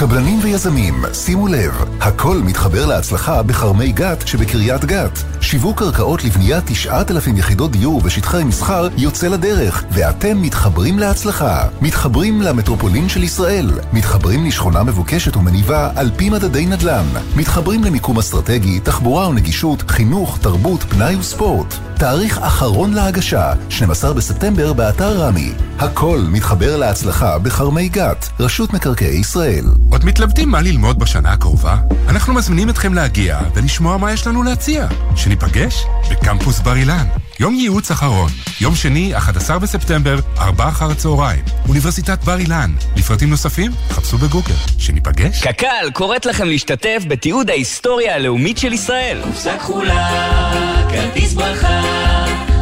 קבלנים ויזמים, שימו לב, הכל מתחבר להצלחה בכרמי גת שבקריית גת. שיווק קרקעות לבניית 9,000 יחידות דיור ושטחי מסחר יוצא לדרך, ואתם מתחברים להצלחה. מתחברים למטרופולין של ישראל. מתחברים לשכונה מבוקשת ומניבה על פי מדדי נדל"ן. מתחברים למיקום אסטרטגי, תחבורה ונגישות, חינוך, תרבות, פנאי וספורט. תאריך אחרון להגשה, 12 בספטמבר באתר רמי. הכל מתחבר להצלחה בכרמי גת, רשות מקרקעי ישראל. עוד מתלבטים מה ללמוד בשנה הקרובה? אנחנו מזמינים אתכם להגיע ולשמוע מה יש לנו להציע. שניפגש בקמפוס בר אילן. יום ייעוץ אחרון, יום שני, 11 בספטמבר, 4 אחר הצהריים. אוניברסיטת בר אילן. לפרטים נוספים, חפשו בגוגל. שניפגש. קק"ל קוראת לכם להשתתף בתיעוד ההיסטוריה הלאומית של ישראל. קופסה כחולה, כרטיס ברכה,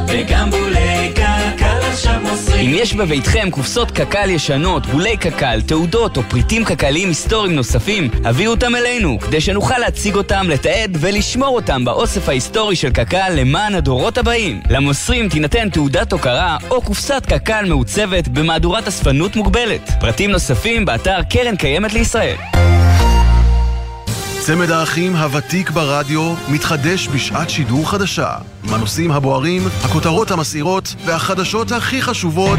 וגם בולי קק"ל. אם יש בביתכם קופסות קק"ל ישנות, בולי קק"ל, תעודות או פריטים קק"ליים היסטוריים נוספים, הביאו אותם אלינו, כדי שנוכל להציג אותם, לתעד ולשמור אותם באוסף ההיסטורי של קק"ל למען הדורות הבאים. למוסרים תינתן תעודת הוקרה או קופסת קק"ל מעוצבת במהדורת אספנות מוגבלת. פרטים נוספים באתר קרן קיימת לישראל. צמד האחים הוותיק ברדיו מתחדש בשעת שידור חדשה. עם הנושאים הבוערים, הכותרות המסעירות והחדשות הכי חשובות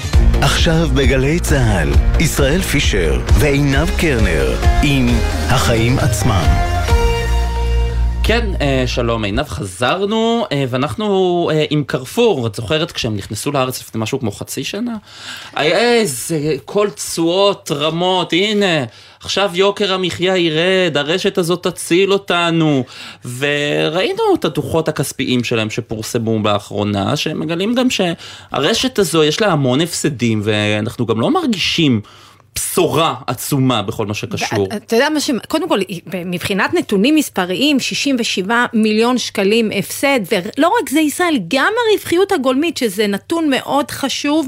עכשיו בגלי צה"ל, ישראל פישר ועינב קרנר עם החיים עצמם. כן, אה, שלום עינב, חזרנו, אה, ואנחנו אה, עם קרפור, את זוכרת כשהם נכנסו לארץ לפני משהו כמו חצי שנה? איזה כל תשואות, רמות, הנה, עכשיו יוקר המחיה ירד, הרשת הזאת תציל אותנו, וראינו את הדוחות הכספיים שלהם שפורסמו באחרונה, שהם מגלים גם שהרשת הזו יש לה המון הפסדים, ואנחנו גם לא מרגישים בשורה עצומה בכל מה שקשור. אתה יודע מה ש... קודם כל, מבחינת נתונים מספריים, 67 מיליון שקלים הפסד, ולא רק זה ישראל, גם הרווחיות הגולמית, שזה נתון מאוד חשוב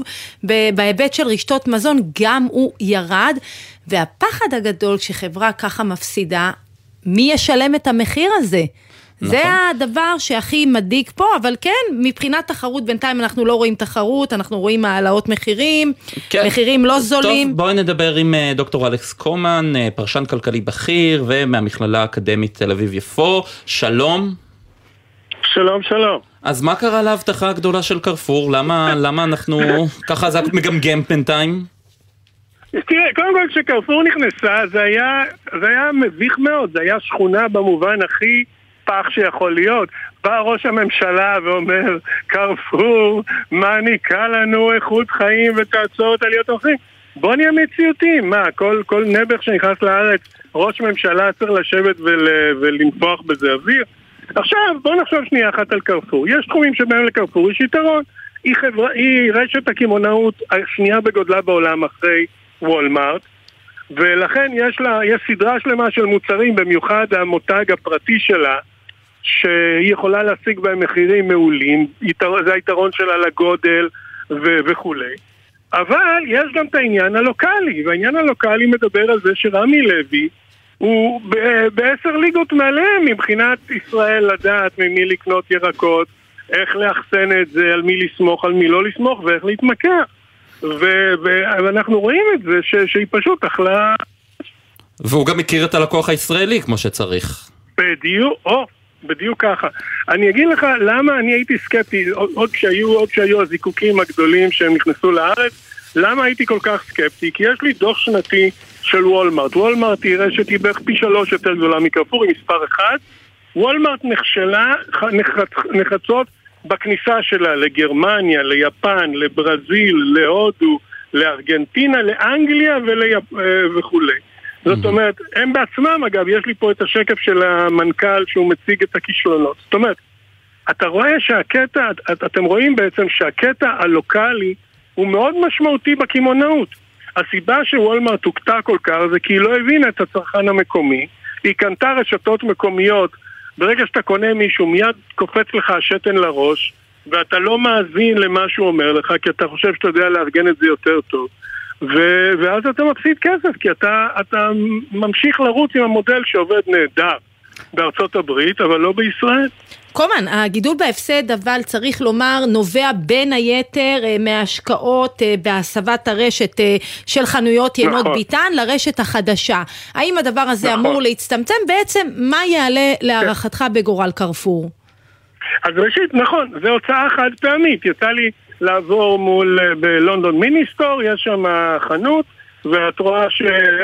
בהיבט של רשתות מזון, גם הוא ירד. והפחד הגדול כשחברה ככה מפסידה, מי ישלם את המחיר הזה? נכון. זה הדבר שהכי מדאיג פה, אבל כן, מבחינת תחרות בינתיים אנחנו לא רואים תחרות, אנחנו רואים העלאות מחירים, כן. מחירים לא זולים. טוב, בואי נדבר עם אה, דוקטור אלכס קומן, אה, פרשן כלכלי בכיר ומהמכללה האקדמית תל אביב-יפו, שלום. שלום, שלום. אז מה קרה להבטחה הגדולה של קרפור? למה, למה אנחנו ככה זה מגמגם בינתיים? תראה, קודם כל כשקרפור נכנסה זה היה, זה היה מביך מאוד, זה היה שכונה במובן הכי פח שיכול להיות. בא ראש הממשלה ואומר, קרפור מעניקה לנו איכות חיים ותעצור את עליות המחירים. בוא נהיה מציאותיים, מה, כל, כל נעבך שנכנס לארץ, ראש ממשלה צריך לשבת ול, ולנפוח בזה אוויר? עכשיו, בוא נחשוב שנייה אחת על קרפור. יש תחומים שבהם לקרפור יש יתרון. היא, חברה, היא רשת הקמעונאות השנייה בגודלה בעולם אחרי וולמארט, ולכן יש לה, יש סדרה שלמה של מוצרים, במיוחד המותג הפרטי שלה, שהיא יכולה להשיג בהם מחירים מעולים, זה היתרון שלה לגודל ו- וכולי. אבל יש גם את העניין הלוקאלי, והעניין הלוקאלי מדבר על זה שרמי לוי הוא בעשר ליגות מעליהם מבחינת ישראל לדעת ממי לקנות ירקות, איך לאחסן את זה, על מי לסמוך, על מי לא לסמוך ואיך להתמקח. ואנחנו רואים את זה ש- שהיא פשוט אכלה... והוא גם מכיר את הלקוח הישראלי כמו שצריך. בדיוק, או, בדיוק ככה. אני אגיד לך למה אני הייתי סקפטי, עוד כשהיו, עוד כשהיו הזיקוקים הגדולים שהם נכנסו לארץ, למה הייתי כל כך סקפטי? כי יש לי דוח שנתי של וולמארט. וולמארט היא רשת, היא בערך פי שלוש יותר גדולה מקרפור, היא מספר אחד. וולמארט נכשלה נחצ... נחצות בכניסה שלה לגרמניה, ליפן, לברזיל, להודו, לארגנטינה, לאנגליה וליפ... וכולי. זאת אומרת, הם בעצמם, אגב, יש לי פה את השקף של המנכ"ל שהוא מציג את הכישלונות. זאת אומרת, אתה רואה שהקטע, את, אתם רואים בעצם שהקטע הלוקאלי הוא מאוד משמעותי בקמעונאות. הסיבה שוולמרט הוקטע כל כך זה כי היא לא הבינה את הצרכן המקומי, היא קנתה רשתות מקומיות, ברגע שאתה קונה מישהו מיד קופץ לך השתן לראש ואתה לא מאזין למה שהוא אומר לך כי אתה חושב שאתה יודע לארגן את זה יותר טוב ו- ואז אתה מפסיד כסף, כי אתה, אתה ממשיך לרוץ עם המודל שעובד נהדר בארצות הברית, אבל לא בישראל. קומן, הגידול בהפסד, אבל צריך לומר, נובע בין היתר אה, מהשקעות אה, בהסבת הרשת אה, של חנויות יינות נכון. ביטן לרשת החדשה. האם הדבר הזה נכון. אמור להצטמצם? בעצם, מה יעלה להערכתך בגורל קרפור? אז ראשית, נכון, זו הוצאה חד פעמית. יצא לי לעבור מול, בלונדון מיניסטור, יש שם חנות, ואת רואה ש,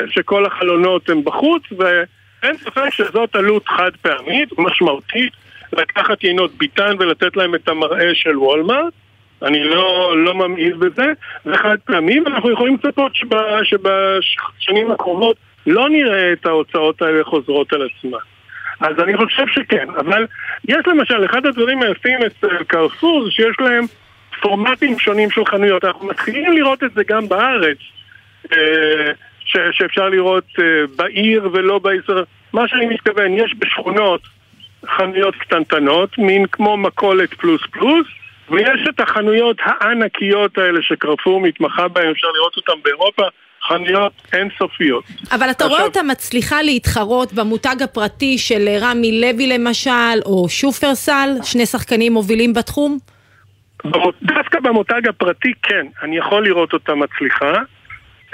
שכל החלונות הם בחוץ, ואין ספק שזאת עלות חד פעמית, משמעותית. לקחת יינות ביטן ולתת להם את המראה של וולמארט. אני לא, לא ממעיז בזה, זה חד פעמי, ואנחנו יכולים לצפות שבשנים הקרובות לא נראה את ההוצאות האלה חוזרות על עצמן. אז אני חושב שכן, אבל יש למשל, אחד הדברים היפים אצל קרפור זה שיש להם פורמטים שונים של חנויות. אנחנו מתחילים לראות את זה גם בארץ, אה, ש- שאפשר לראות אה, בעיר ולא בעיר. מה שאני מתכוון, יש בשכונות חנויות קטנטנות, מין כמו מכולת פלוס פלוס, ויש את החנויות הענקיות האלה שקרפור מתמחה בהן, אפשר לראות אותן באירופה, חנויות אינסופיות. אבל אתה עכשיו... רואה אותה מצליחה להתחרות במותג הפרטי של רמי לוי למשל, או שופרסל, שני שחקנים מובילים בתחום? דווקא במותג הפרטי כן, אני יכול לראות אותה מצליחה.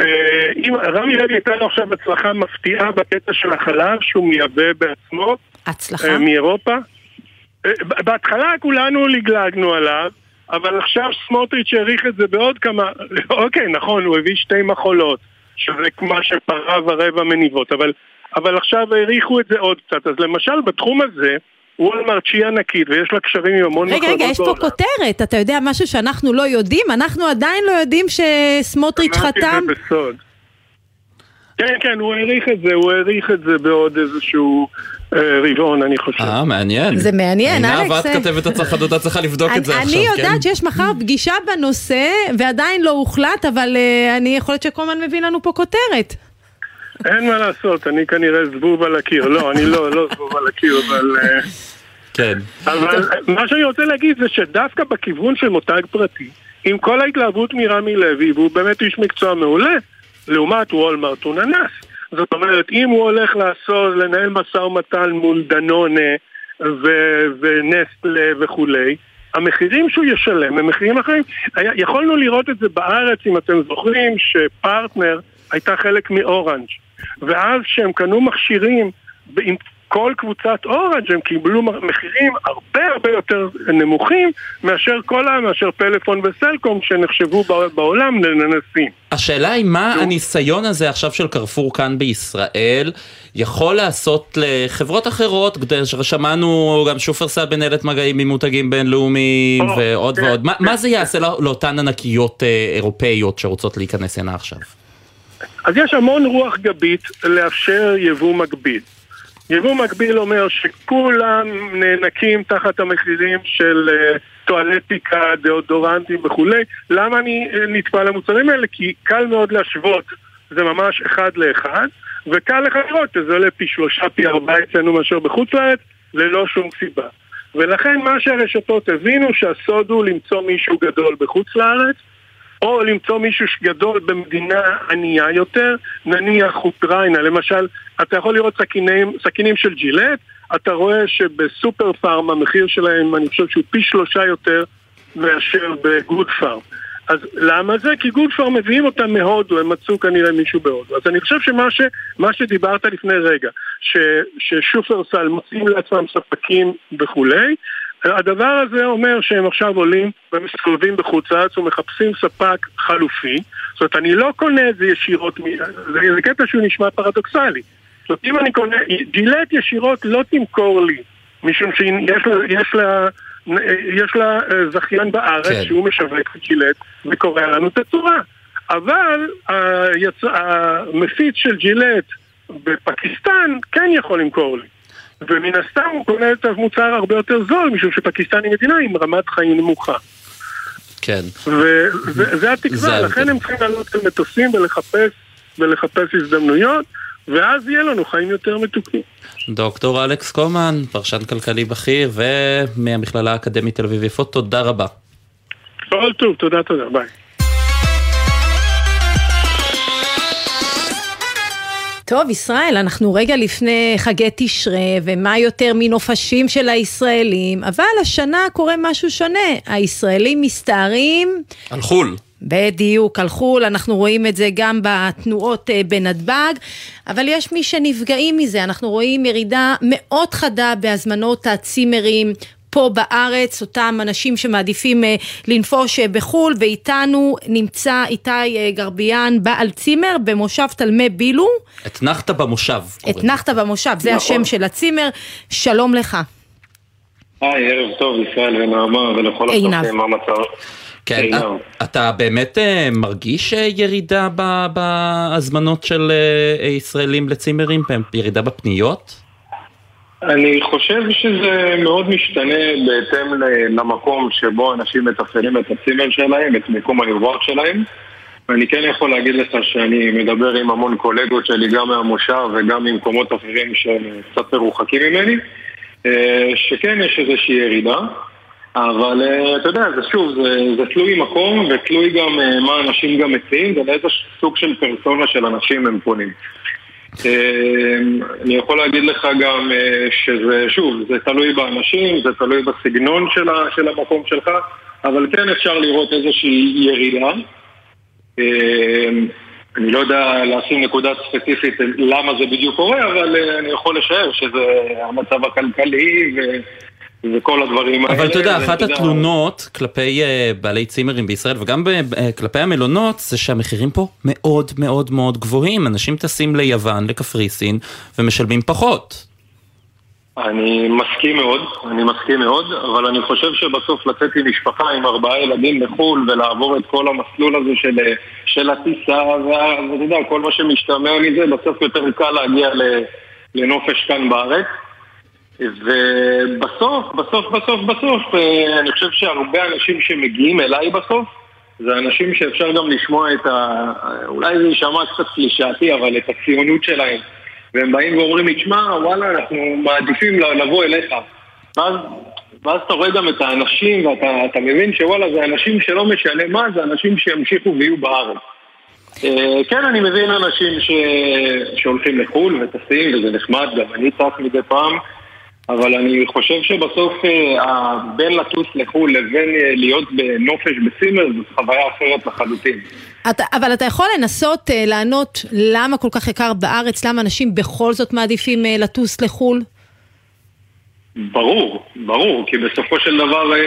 אה, אם רמי לוי הייתה לו עכשיו הצלחה מפתיעה בקטע של החלב שהוא מייבא בעצמו, הצלחה. אה, מאירופה. אה, בהתחלה כולנו לגלגנו עליו, אבל עכשיו סמוטריץ' העריך את זה בעוד כמה... אוקיי, נכון, הוא הביא שתי מחולות, שזה כמו שפרה ורבע מניבות, אבל, אבל עכשיו העריכו את זה עוד קצת. אז למשל בתחום הזה, וולמרט שהיא ענקית ויש לה קשרים עם המון רגע, רגע, יש פה בעולם. כותרת, אתה יודע משהו שאנחנו לא יודעים? אנחנו עדיין לא יודעים שסמוטריץ' אמרתי חתם? את זה בסוד. כן, כן, הוא העריך את זה, הוא העריך את זה בעוד איזשהו אה, רבעון, אני חושב. אה, מעניין. זה מעניין, עינב, אלכס, את אה, כתבת הצרכנות, את צריכה לבדוק את זה אני- עכשיו, אני כן? יודעת שיש מחר פגישה בנושא, ועדיין לא הוחלט, אבל אה, אני יכול להיות שקומן מביא לנו פה כותרת. אין מה לעשות, אני כנראה זבוב על הקיר. לא, אני לא, לא זבוב על הקיר, אבל... אה, כן. אבל מה שאני רוצה להגיד זה שדווקא בכיוון של מותג פרטי, עם כל ההתלהבות מרמי לוי, והוא באמת איש מקצוע מעולה, לעומת וולמרט הוא ננס. זאת אומרת, אם הוא הולך לעשות, לנהל משא ומתן מול דנונה ו- ונסטלה וכולי, המחירים שהוא ישלם הם מחירים אחרים. היה, יכולנו לראות את זה בארץ, אם אתם זוכרים, שפרטנר הייתה חלק מאורנג', ואז כשהם קנו מכשירים עם כל קבוצת אורנג' הם קיבלו מחירים הרבה הרבה יותר נמוכים מאשר כל ה... מאשר פלאפון וסלקום שנחשבו בעולם לננסים. השאלה היא מה הניסיון הזה עכשיו של קרפור כאן בישראל יכול לעשות לחברות אחרות, כדי ששמענו גם שופרסל מנהלת מגעים עם מותגים בינלאומיים או, ועוד כן, ועוד, מה- מה זה יעשה לא- לאותן ענקיות אה, אירופאיות שרוצות להיכנס הנה עכשיו? אז יש המון רוח גבית לאפשר יבוא מקביל. יבוא מקביל אומר שכולם נאנקים תחת המחירים של אה, טואלטיקה, דאודורנטים וכולי. למה אני אה, נתפע למוצרים האלה? כי קל מאוד להשוות, זה ממש אחד לאחד, וקל לך לראות שזה עולה פי שלושה, פי ארבעה אצלנו מאשר בחוץ לארץ, ללא שום סיבה. ולכן מה שהרשתות הבינו שהסוד הוא למצוא מישהו גדול בחוץ לארץ או למצוא מישהו גדול במדינה ענייה יותר, נניח אוקראינה, למשל, אתה יכול לראות סכינים, סכינים של ג'ילט, אתה רואה שבסופר פארם המחיר שלהם, אני חושב שהוא פי שלושה יותר מאשר בגוד פארם. אז למה זה? כי גוד פארם מביאים אותם מהודו, הם מצאו כנראה מישהו בהודו. אז אני חושב שמה ש, שדיברת לפני רגע, ש, ששופרסל מוצאים לעצמם ספקים וכולי, הדבר הזה אומר שהם עכשיו עולים ומסתובבים בחוץ לארץ ומחפשים ספק חלופי. זאת אומרת, אני לא קונה את זה ישירות, זה, זה קטע שהוא נשמע פרדוקסלי. זאת אומרת, אם אני קונה, ג'ילט ישירות לא תמכור לי, משום שיש לה, יש לה, יש לה אה, זכיין בארץ כן. שהוא משווק ג'ילט וקורא לנו את הצורה. אבל היצ... המפיץ של ג'ילט בפקיסטן כן יכול למכור לי. ומן הסתם הוא קונה את המוצר הרבה יותר זול, משום שפקיסטן היא מדינה עם רמת חיים נמוכה. כן. וזה זה התקווה. לכן הם צריכים לעלות על מטוסים ולחפש, ולחפש הזדמנויות, ואז יהיה לנו חיים יותר מתוקים. דוקטור אלכס קומן, פרשן כלכלי בכיר ומהמכללה האקדמית תל אביב יפו, תודה רבה. כל טוב, תודה תודה, ביי. טוב, ישראל, אנחנו רגע לפני חגי תשרה, ומה יותר מנופשים של הישראלים, אבל השנה קורה משהו שונה. הישראלים מסתערים, על חו"ל. בדיוק, על חו"ל, אנחנו רואים את זה גם בתנועות אה, בנתב"ג, אבל יש מי שנפגעים מזה, אנחנו רואים ירידה מאוד חדה בהזמנות הצימרים. פה בארץ, אותם אנשים שמעדיפים אה, לנפוש אה, בחו"ל, ואיתנו נמצא איתי אה, גרביאן, בעל צימר במושב תלמי בילו. אתנחת במושב. אתנחת במושב, זה נכון. השם של הצימר, שלום לך. היי, ערב טוב, ישראל ונעמה ולכל. הצופים, מה המצב? כן, אתה באמת מרגיש ירידה בהזמנות של ישראלים לצימרים, ירידה בפניות? אני חושב שזה מאוד משתנה בהתאם למקום שבו אנשים מתפעלים את הצימר שלהם, את מיקום הניווט שלהם. ואני כן יכול להגיד לך שאני מדבר עם המון קולגות שלי, גם מהמושב וגם ממקומות אחרים שהם קצת מרוחקים ממני, אה, שכן יש איזושהי ירידה. אבל אה, אתה יודע, זה שוב, זה, זה תלוי מקום ותלוי גם אה, מה אנשים גם מציעים ולאיזה סוג של פרסונה של אנשים הם פונים. אה, אני יכול להגיד לך גם אה, שזה, שוב, זה תלוי באנשים, זה תלוי בסגנון של, של המקום שלך, אבל כן אפשר לראות איזושהי ירידה. אה, אני לא יודע לשים נקודה ספציפית למה זה בדיוק קורה, אבל אה, אני יכול לשער שזה המצב הכלכלי ו... וכל הדברים האלה. אבל אתה יודע, אחת התלונות כלפי אה, בעלי צימרים בישראל וגם אה, כלפי המלונות זה שהמחירים פה מאוד מאוד מאוד גבוהים. אנשים טסים ליוון, לקפריסין, ומשלמים פחות. אני מסכים מאוד, אני מסכים מאוד, אבל אני חושב שבסוף לצאת עם משפחה עם ארבעה ילדים לחו"ל ולעבור את כל המסלול הזה של, של הטיסה ואתה יודע, כל מה שמשתמע מזה, בסוף יותר קל להגיע לנופש כאן בארץ. ובסוף, בסוף, בסוף, בסוף, אה, אני חושב שהרבה אנשים שמגיעים אליי בסוף, זה אנשים שאפשר גם לשמוע את ה... אולי זה יישמע קצת קלישאתי, אבל את הציונות שלהם. והם באים ואומרים לי, תשמע, וואלה, אנחנו מעדיפים לבוא אליך. ואז, ואז אתה רואה גם את האנשים, ואתה אתה מבין שוואלה, זה אנשים שלא משנה מה, זה אנשים שימשיכו ויהיו בארץ. אה, כן, אני מבין אנשים ש... שהולכים לחו"ל וטסים, וזה נחמד, גם אני טס מדי פעם. אבל אני חושב שבסוף אה, בין לטוס לחו"ל לבין אה, להיות בנופש בצימר זאת חוויה אחרת לחלוטין. אתה, אבל אתה יכול לנסות uh, לענות למה כל כך יקר בארץ, למה אנשים בכל זאת מעדיפים לטוס לחו"ל? ברור, ברור, כי בסופו של דבר אה,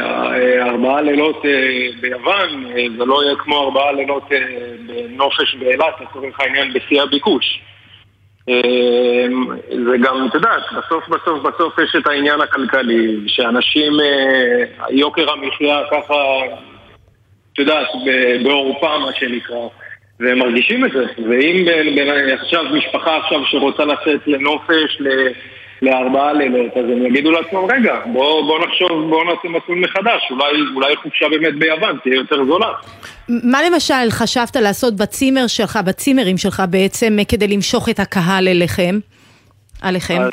אה, ארבעה לילות אה, ביוון אה, זה לא יהיה כמו ארבעה לילות אה, בנופש באילת, לצורך העניין בשיא הביקוש. אה, זה גם, את יודעת, בסוף בסוף בסוף יש את העניין הכלכלי, שאנשים, אה, יוקר המחיה ככה, את יודעת, בעורפה מה שנקרא, והם מרגישים את זה. ואם עכשיו משפחה עכשיו שרוצה לצאת לנופש, לארבעה לילות, אז הם יגידו לעצמם, רגע, בוא, בוא נחשוב, בוא נעשה מסלול מחדש, אולי, אולי חופשה באמת ביוון תהיה יותר זולה. מה למשל חשבת לעשות בצימר שלך, בצימרים שלך בעצם, כדי למשוך את הקהל אליכם? עליכם? אז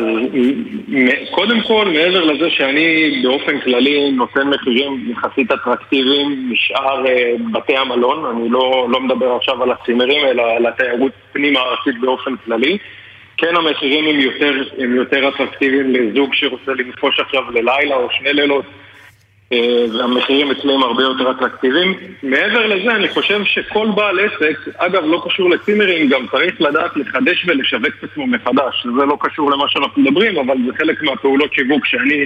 קודם כל, מעבר לזה שאני באופן כללי נותן מחירים יחסית אטרקטיביים משאר אה, בתי המלון, אני לא, לא מדבר עכשיו על הצימרים, אלא על התיירות פנים הארצית באופן כללי. כן המחירים הם יותר, הם יותר אטרקטיביים לזוג שרוצה לנפוש עכשיו ללילה או שני לילות אה, והמחירים אצלם הרבה יותר אטרקטיביים. מעבר לזה, אני חושב שכל בעל עסק, אגב, לא קשור לצימרים, גם צריך לדעת לחדש ולשווק את עצמו מחדש. זה לא קשור למה שאנחנו מדברים, אבל זה חלק מהפעולות שיווק שאני,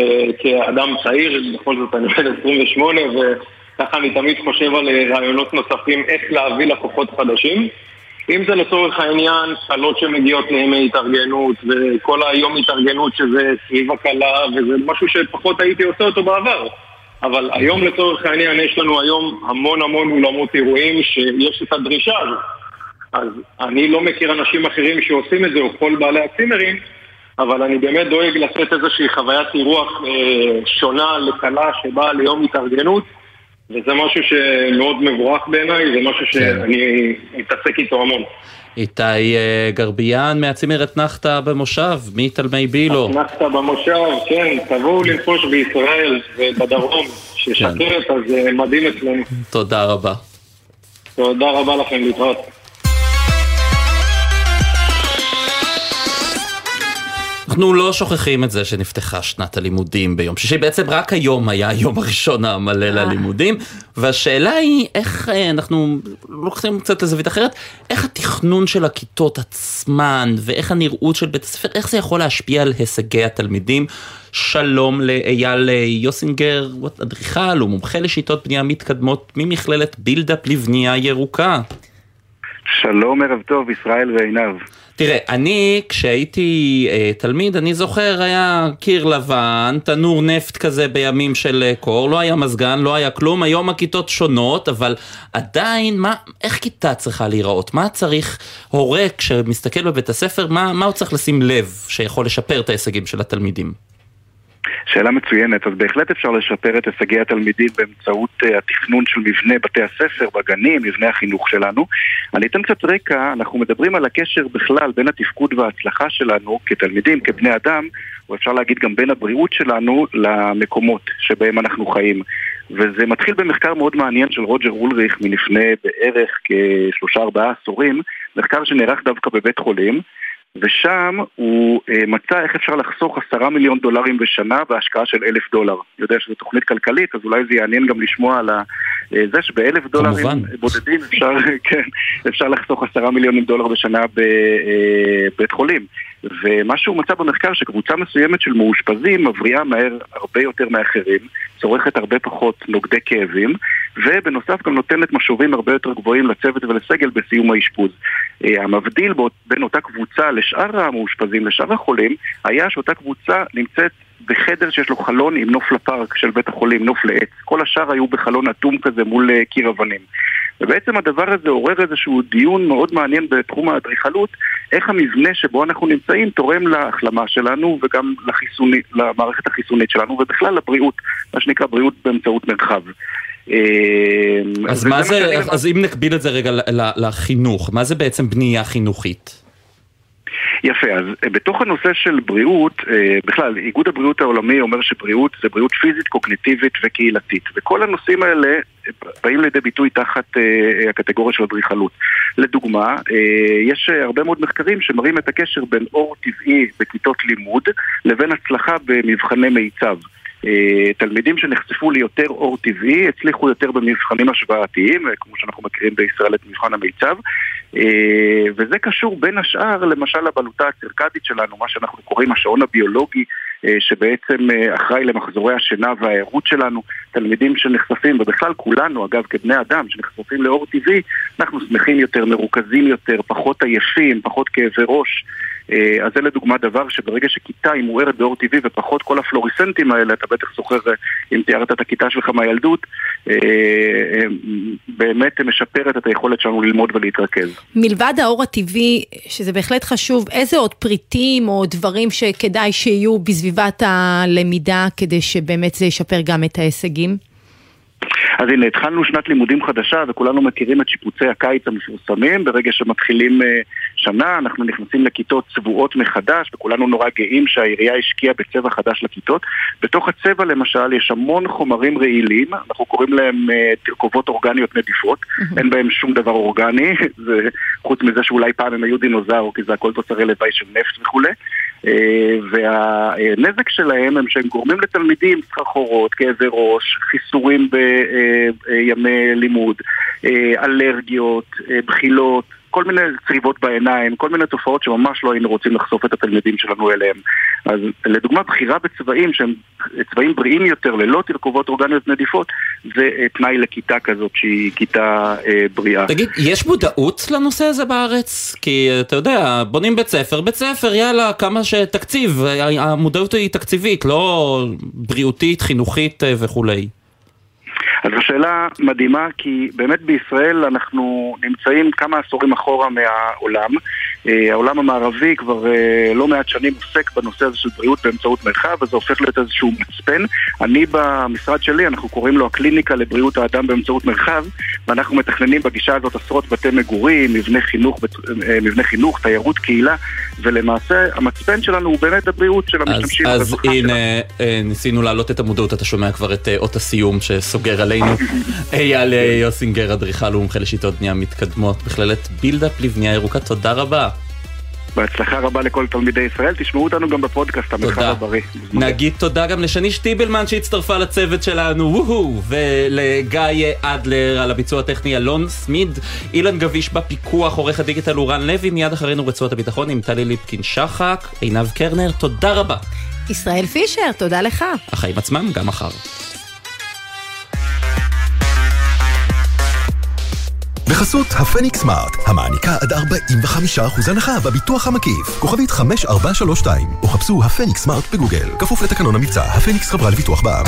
אה, כאדם צעיר, בכל זאת אני בן 28, וככה אני תמיד חושב על אה, רעיונות נוספים איך להביא לקוחות חדשים. אם זה לצורך העניין קלות שמגיעות לימי התארגנות וכל היום התארגנות שזה סביב הקלה וזה משהו שפחות הייתי עושה אותו בעבר. אבל היום לצורך העניין יש לנו היום המון המון אולמות אירועים שיש את הדרישה הזאת אז אני לא מכיר אנשים אחרים שעושים את זה או כל בעלי הצימרים אבל אני באמת דואג לתת איזושהי חוויית אירוח אה, שונה לקלה שבאה ליום התארגנות וזה משהו שמאוד מבורך בעיניי, זה משהו שאני מתעסק איתו המון. איתי אה, גרביאן מהצימר אתנחתא במושב, מתלמי בילו. אתנחתא במושב, כן, תבואו לנפוש בישראל ובדרום, ששקרת אז אה, מדהים אצלנו. תודה רבה. תודה רבה לכם, להתראות. אנחנו לא שוכחים את זה שנפתחה שנת הלימודים ביום שישי, בעצם רק היום היה היום הראשון המלא ללימודים, והשאלה היא איך אה, אנחנו לוקחים קצת לזווית אחרת, איך התכנון של הכיתות עצמן ואיך הנראות של בית הספר, איך זה יכול להשפיע על הישגי התלמידים. שלום לאייל אה, יוסינגר, אדריכל, הוא מומחה לשיטות בנייה מתקדמות ממכללת בילדאפ לבנייה ירוקה. שלום, ערב טוב, ישראל ועינב. תראה, אני כשהייתי אה, תלמיד, אני זוכר, היה קיר לבן, תנור נפט כזה בימים של אה, קור, לא היה מזגן, לא היה כלום, היום הכיתות שונות, אבל עדיין, מה, איך כיתה צריכה להיראות? מה צריך הורה כשמסתכל בבית הספר, מה, מה הוא צריך לשים לב שיכול לשפר את ההישגים של התלמידים? שאלה מצוינת, אז בהחלט אפשר לשפר את הישגי התלמידים באמצעות uh, התכנון של מבנה בתי הספר, בגנים, מבנה החינוך שלנו. אני אתן קצת רקע, אנחנו מדברים על הקשר בכלל בין התפקוד וההצלחה שלנו כתלמידים, כבני אדם, או אפשר להגיד גם בין הבריאות שלנו למקומות שבהם אנחנו חיים. וזה מתחיל במחקר מאוד מעניין של רוג'ר אולריך מלפני בערך כשלושה ארבעה עשורים, מחקר שנערך דווקא בבית חולים. ושם הוא אה, מצא איך אפשר לחסוך עשרה מיליון דולרים בשנה בהשקעה של אלף דולר. אני יודע שזו תוכנית כלכלית, אז אולי זה יעניין גם לשמוע על ה, אה, זה שבאלף דולרים כמובן. בודדים אפשר, כן, אפשר לחסוך עשרה מיליונים דולר בשנה בבית חולים. ומה שהוא מצא במחקר שקבוצה מסוימת של מאושפזים מבריאה מהר הרבה יותר מאחרים, צורכת הרבה פחות נוגדי כאבים, ובנוסף גם נותנת משובים הרבה יותר גבוהים לצוות ולסגל בסיום האשפוז. אה, המבדיל בין אותה קבוצה לשאר המאושפזים, לשאר החולים, היה שאותה קבוצה נמצאת בחדר שיש לו חלון עם נוף לפארק של בית החולים, נוף לעץ. כל השאר היו בחלון אטום כזה מול אה, קיר אבנים. ובעצם הדבר הזה עורר איזשהו דיון מאוד מעניין בתחום האדריכלות, איך המבנה שבו אנחנו נמצאים תורם להחלמה שלנו וגם לחיסוני, למערכת החיסונית שלנו ובכלל לבריאות, מה שנקרא בריאות באמצעות מרחב. אה, אז מה זה, אז אם נקביל את זה רגע לחינוך, מה זה בעצם בנייה חינוכית? יפה, אז אה, בתוך הנושא של בריאות, אה, בכלל, איגוד הבריאות העולמי אומר שבריאות זה בריאות פיזית, קוגניטיבית וקהילתית. וכל הנושאים האלה אה, באים לידי ביטוי תחת הקטגוריה של אדריכלות. לדוגמה, יש הרבה מאוד מחקרים שמראים את הקשר בין אור טבעי בכיתות לימוד לבין הצלחה במבחני מיצב. אה, תלמידים שנחשפו ליותר אור טבעי הצליחו יותר במבחנים השוואתיים, אה, כמו שאנחנו מכירים בישראל את מבחן המיצב, אה, וזה קשור בין השאר למשל לבלוטה הצירקדית שלנו, מה שאנחנו קוראים השעון הביולוגי, שבעצם אחראי למחזורי השינה והערות שלנו. תלמידים שנחשפים, ובכלל כולנו אגב כבני אדם שנחשפים לאור טבעי, אנחנו שמחים יותר, מרוכזים יותר, פחות עייפים, פחות כאבי ראש. אה, אז זה לדוגמה דבר שברגע שכיתה היא מוארת באור טבעי ופחות כל הפלוריסנטים האלה, אתה בטח זוכר אה, אם תיארת את הכיתה שלך מהילדות, אה, באמת משפרת את היכולת שלנו ללמוד ולהתרכז. מלבד האור הטבעי, שזה בהחלט חשוב, איזה עוד פריטים או דברים שכדאי שיהיו בסביבת הלמידה כדי שבאמת זה ישפר גם את ההישגים? אז הנה, התחלנו שנת לימודים חדשה וכולנו מכירים את שיפוצי הקיץ המפורסמים. ברגע שמתחילים אה, שנה, אנחנו נכנסים לכיתות צבועות מחדש, וכולנו נורא גאים שהעירייה השקיעה בצבע חדש לכיתות. בתוך הצבע למשל יש המון חומרים רעילים, אנחנו קוראים להם אה, תרכובות אורגניות נדיפות, אין בהם שום דבר אורגני, זה, חוץ מזה שאולי פעם הם היו דינוזאור, כי זה הכל תוצרי לוואי של נפט וכולי. אה, והנזק שלהם הם שהם גורמים לתלמידים סחרחורות, כאבי ראש, חיסורים בימי לימוד, אה, אלרגיות, אה, בחילות, כל מיני צריבות בעיניים, כל מיני תופעות שממש לא היינו רוצים לחשוף את התלמידים שלנו אליהם. אז לדוגמה, בחירה בצבעים שהם צבעים בריאים יותר, ללא תרכובות אורגניות נדיפות, זה אה, תנאי לכיתה כזאת שהיא כיתה אה, בריאה. תגיד, יש מודעות לנושא הזה בארץ? כי אתה יודע, בונים בית ספר, בית ספר, יאללה, כמה שתקציב, המודעות היא תקציבית, לא בריאותית, חינוכית אה, וכולי. אז זו שאלה מדהימה, כי באמת בישראל אנחנו נמצאים כמה עשורים אחורה מהעולם. אה, העולם המערבי כבר אה, לא מעט שנים עוסק בנושא הזה של בריאות באמצעות מרחב, וזה הופך להיות איזשהו מצפן. אני במשרד שלי, אנחנו קוראים לו הקליניקה לבריאות האדם באמצעות מרחב, ואנחנו מתכננים בגישה הזאת עשרות בתי מגורים, מבני חינוך, אה, מבני חינוך תיירות קהילה, ולמעשה המצפן שלנו הוא באמת הבריאות של אז, המשתמשים. אז הרווחה הנה, שלנו. ניסינו להעלות את המודעות, אתה שומע כבר את אות הסיום שסוגר עלינו. אייל אה, יוסינגר, אדריכל ומומחה לשיטות בנייה מתקדמות, מכללת בילדאפ לבנייה ירוקה, תודה רבה. בהצלחה רבה לכל תלמידי ישראל, תשמעו אותנו גם בפודקאסט, המרחב. הבריא. נגיד תודה גם לשני שטיבלמן שהצטרפה לצוות שלנו, וואו, ולגיא אדלר על הביצוע הטכני אלון סמיד, אילן גביש בפיקוח, עורך הדיגיטל אורן לוי, מיד אחרינו רצועת הביטחון עם טלי ליפקין שחק, עינב קרנר, תודה רבה. ישראל פישר, תודה לך. החיים עצמם גם מחר. בחסות הפניקס סמארט, המעניקה עד 45% הנחה בביטוח המקיף. כוכבית 5432, או חפשו הפניקס סמארט בגוגל. כפוף לתקנון המבצע, הפניקס חברה לביטוח בע"מ.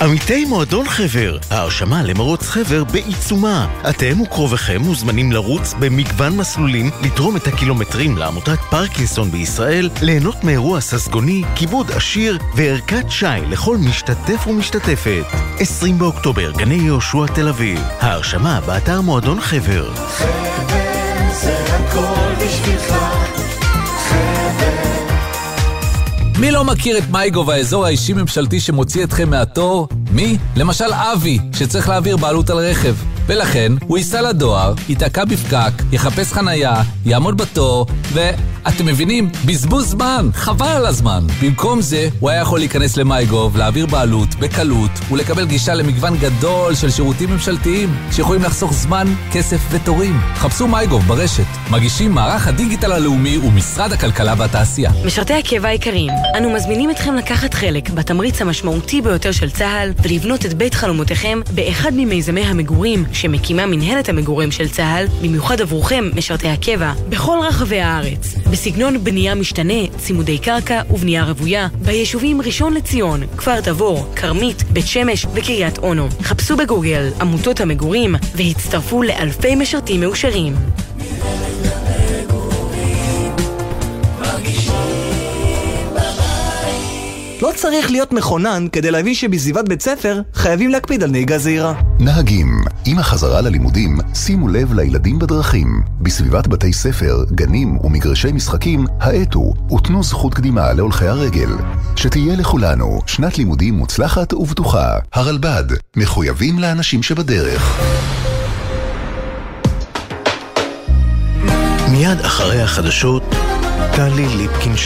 עמיתי מועדון חבר, ההרשמה למרוץ חבר בעיצומה. אתם וקרוביכם מוזמנים לרוץ במגוון מסלולים, לתרום את הקילומטרים לעמותת פרקינסון בישראל, ליהנות מאירוע ססגוני, כיבוד עשיר וערכת שי לכל משתתף ומשתתפת. 20 באוקטובר, גני יהושע תל אביב. ההרשמה באתר מועדון חבר. זה הכל בשבילך מי לא מכיר את מייגו והאזור האישי-ממשלתי שמוציא אתכם מהתור? מי? למשל אבי, שצריך להעביר בעלות על רכב. ולכן, הוא ייסע לדואר, ייתקע בפקק, יחפש חנייה, יעמוד בתור, ו... אתם מבינים? בזבוז זמן, חבל על הזמן. במקום זה, הוא היה יכול להיכנס למייגוב, להעביר בעלות, בקלות, ולקבל גישה למגוון גדול של שירותים ממשלתיים, שיכולים לחסוך זמן, כסף ותורים. חפשו מייגוב ברשת. מגישים מערך הדיגיטל הלאומי ומשרד הכלכלה והתעשייה. משרתי הקבע היקרים, אנו מזמינים אתכם לקחת חלק בתמריץ המשמעותי ביותר של צה"ל ולבנות את בית חלומותיכם באחד ממיזמי המגורים שמקימה מנהלת המגורים של צה"ל, במיוחד עבורכם, משרתי הקבע, בכל רחבי הארץ. בסגנון בנייה משתנה, צימודי קרקע ובנייה רוויה, ביישובים ראשון לציון, כפר תבור, כרמית, בית שמש וקריית אונו. חפשו בגוגל עמותות המגורים והצטרפו לאלפי משרתים מאושרים. צריך להיות מכונן כדי להבין שבסביבת בית ספר חייבים להקפיד על נהיגה זהירה. נהגים, עם החזרה ללימודים, שימו לב לילדים בדרכים. בסביבת בתי ספר, גנים ומגרשי משחקים, האטו ותנו זכות קדימה להולכי הרגל. שתהיה לכולנו שנת לימודים מוצלחת ובטוחה. הרלב"ד, מחויבים לאנשים שבדרך. מיד אחרי החדשות, טלי ליפקין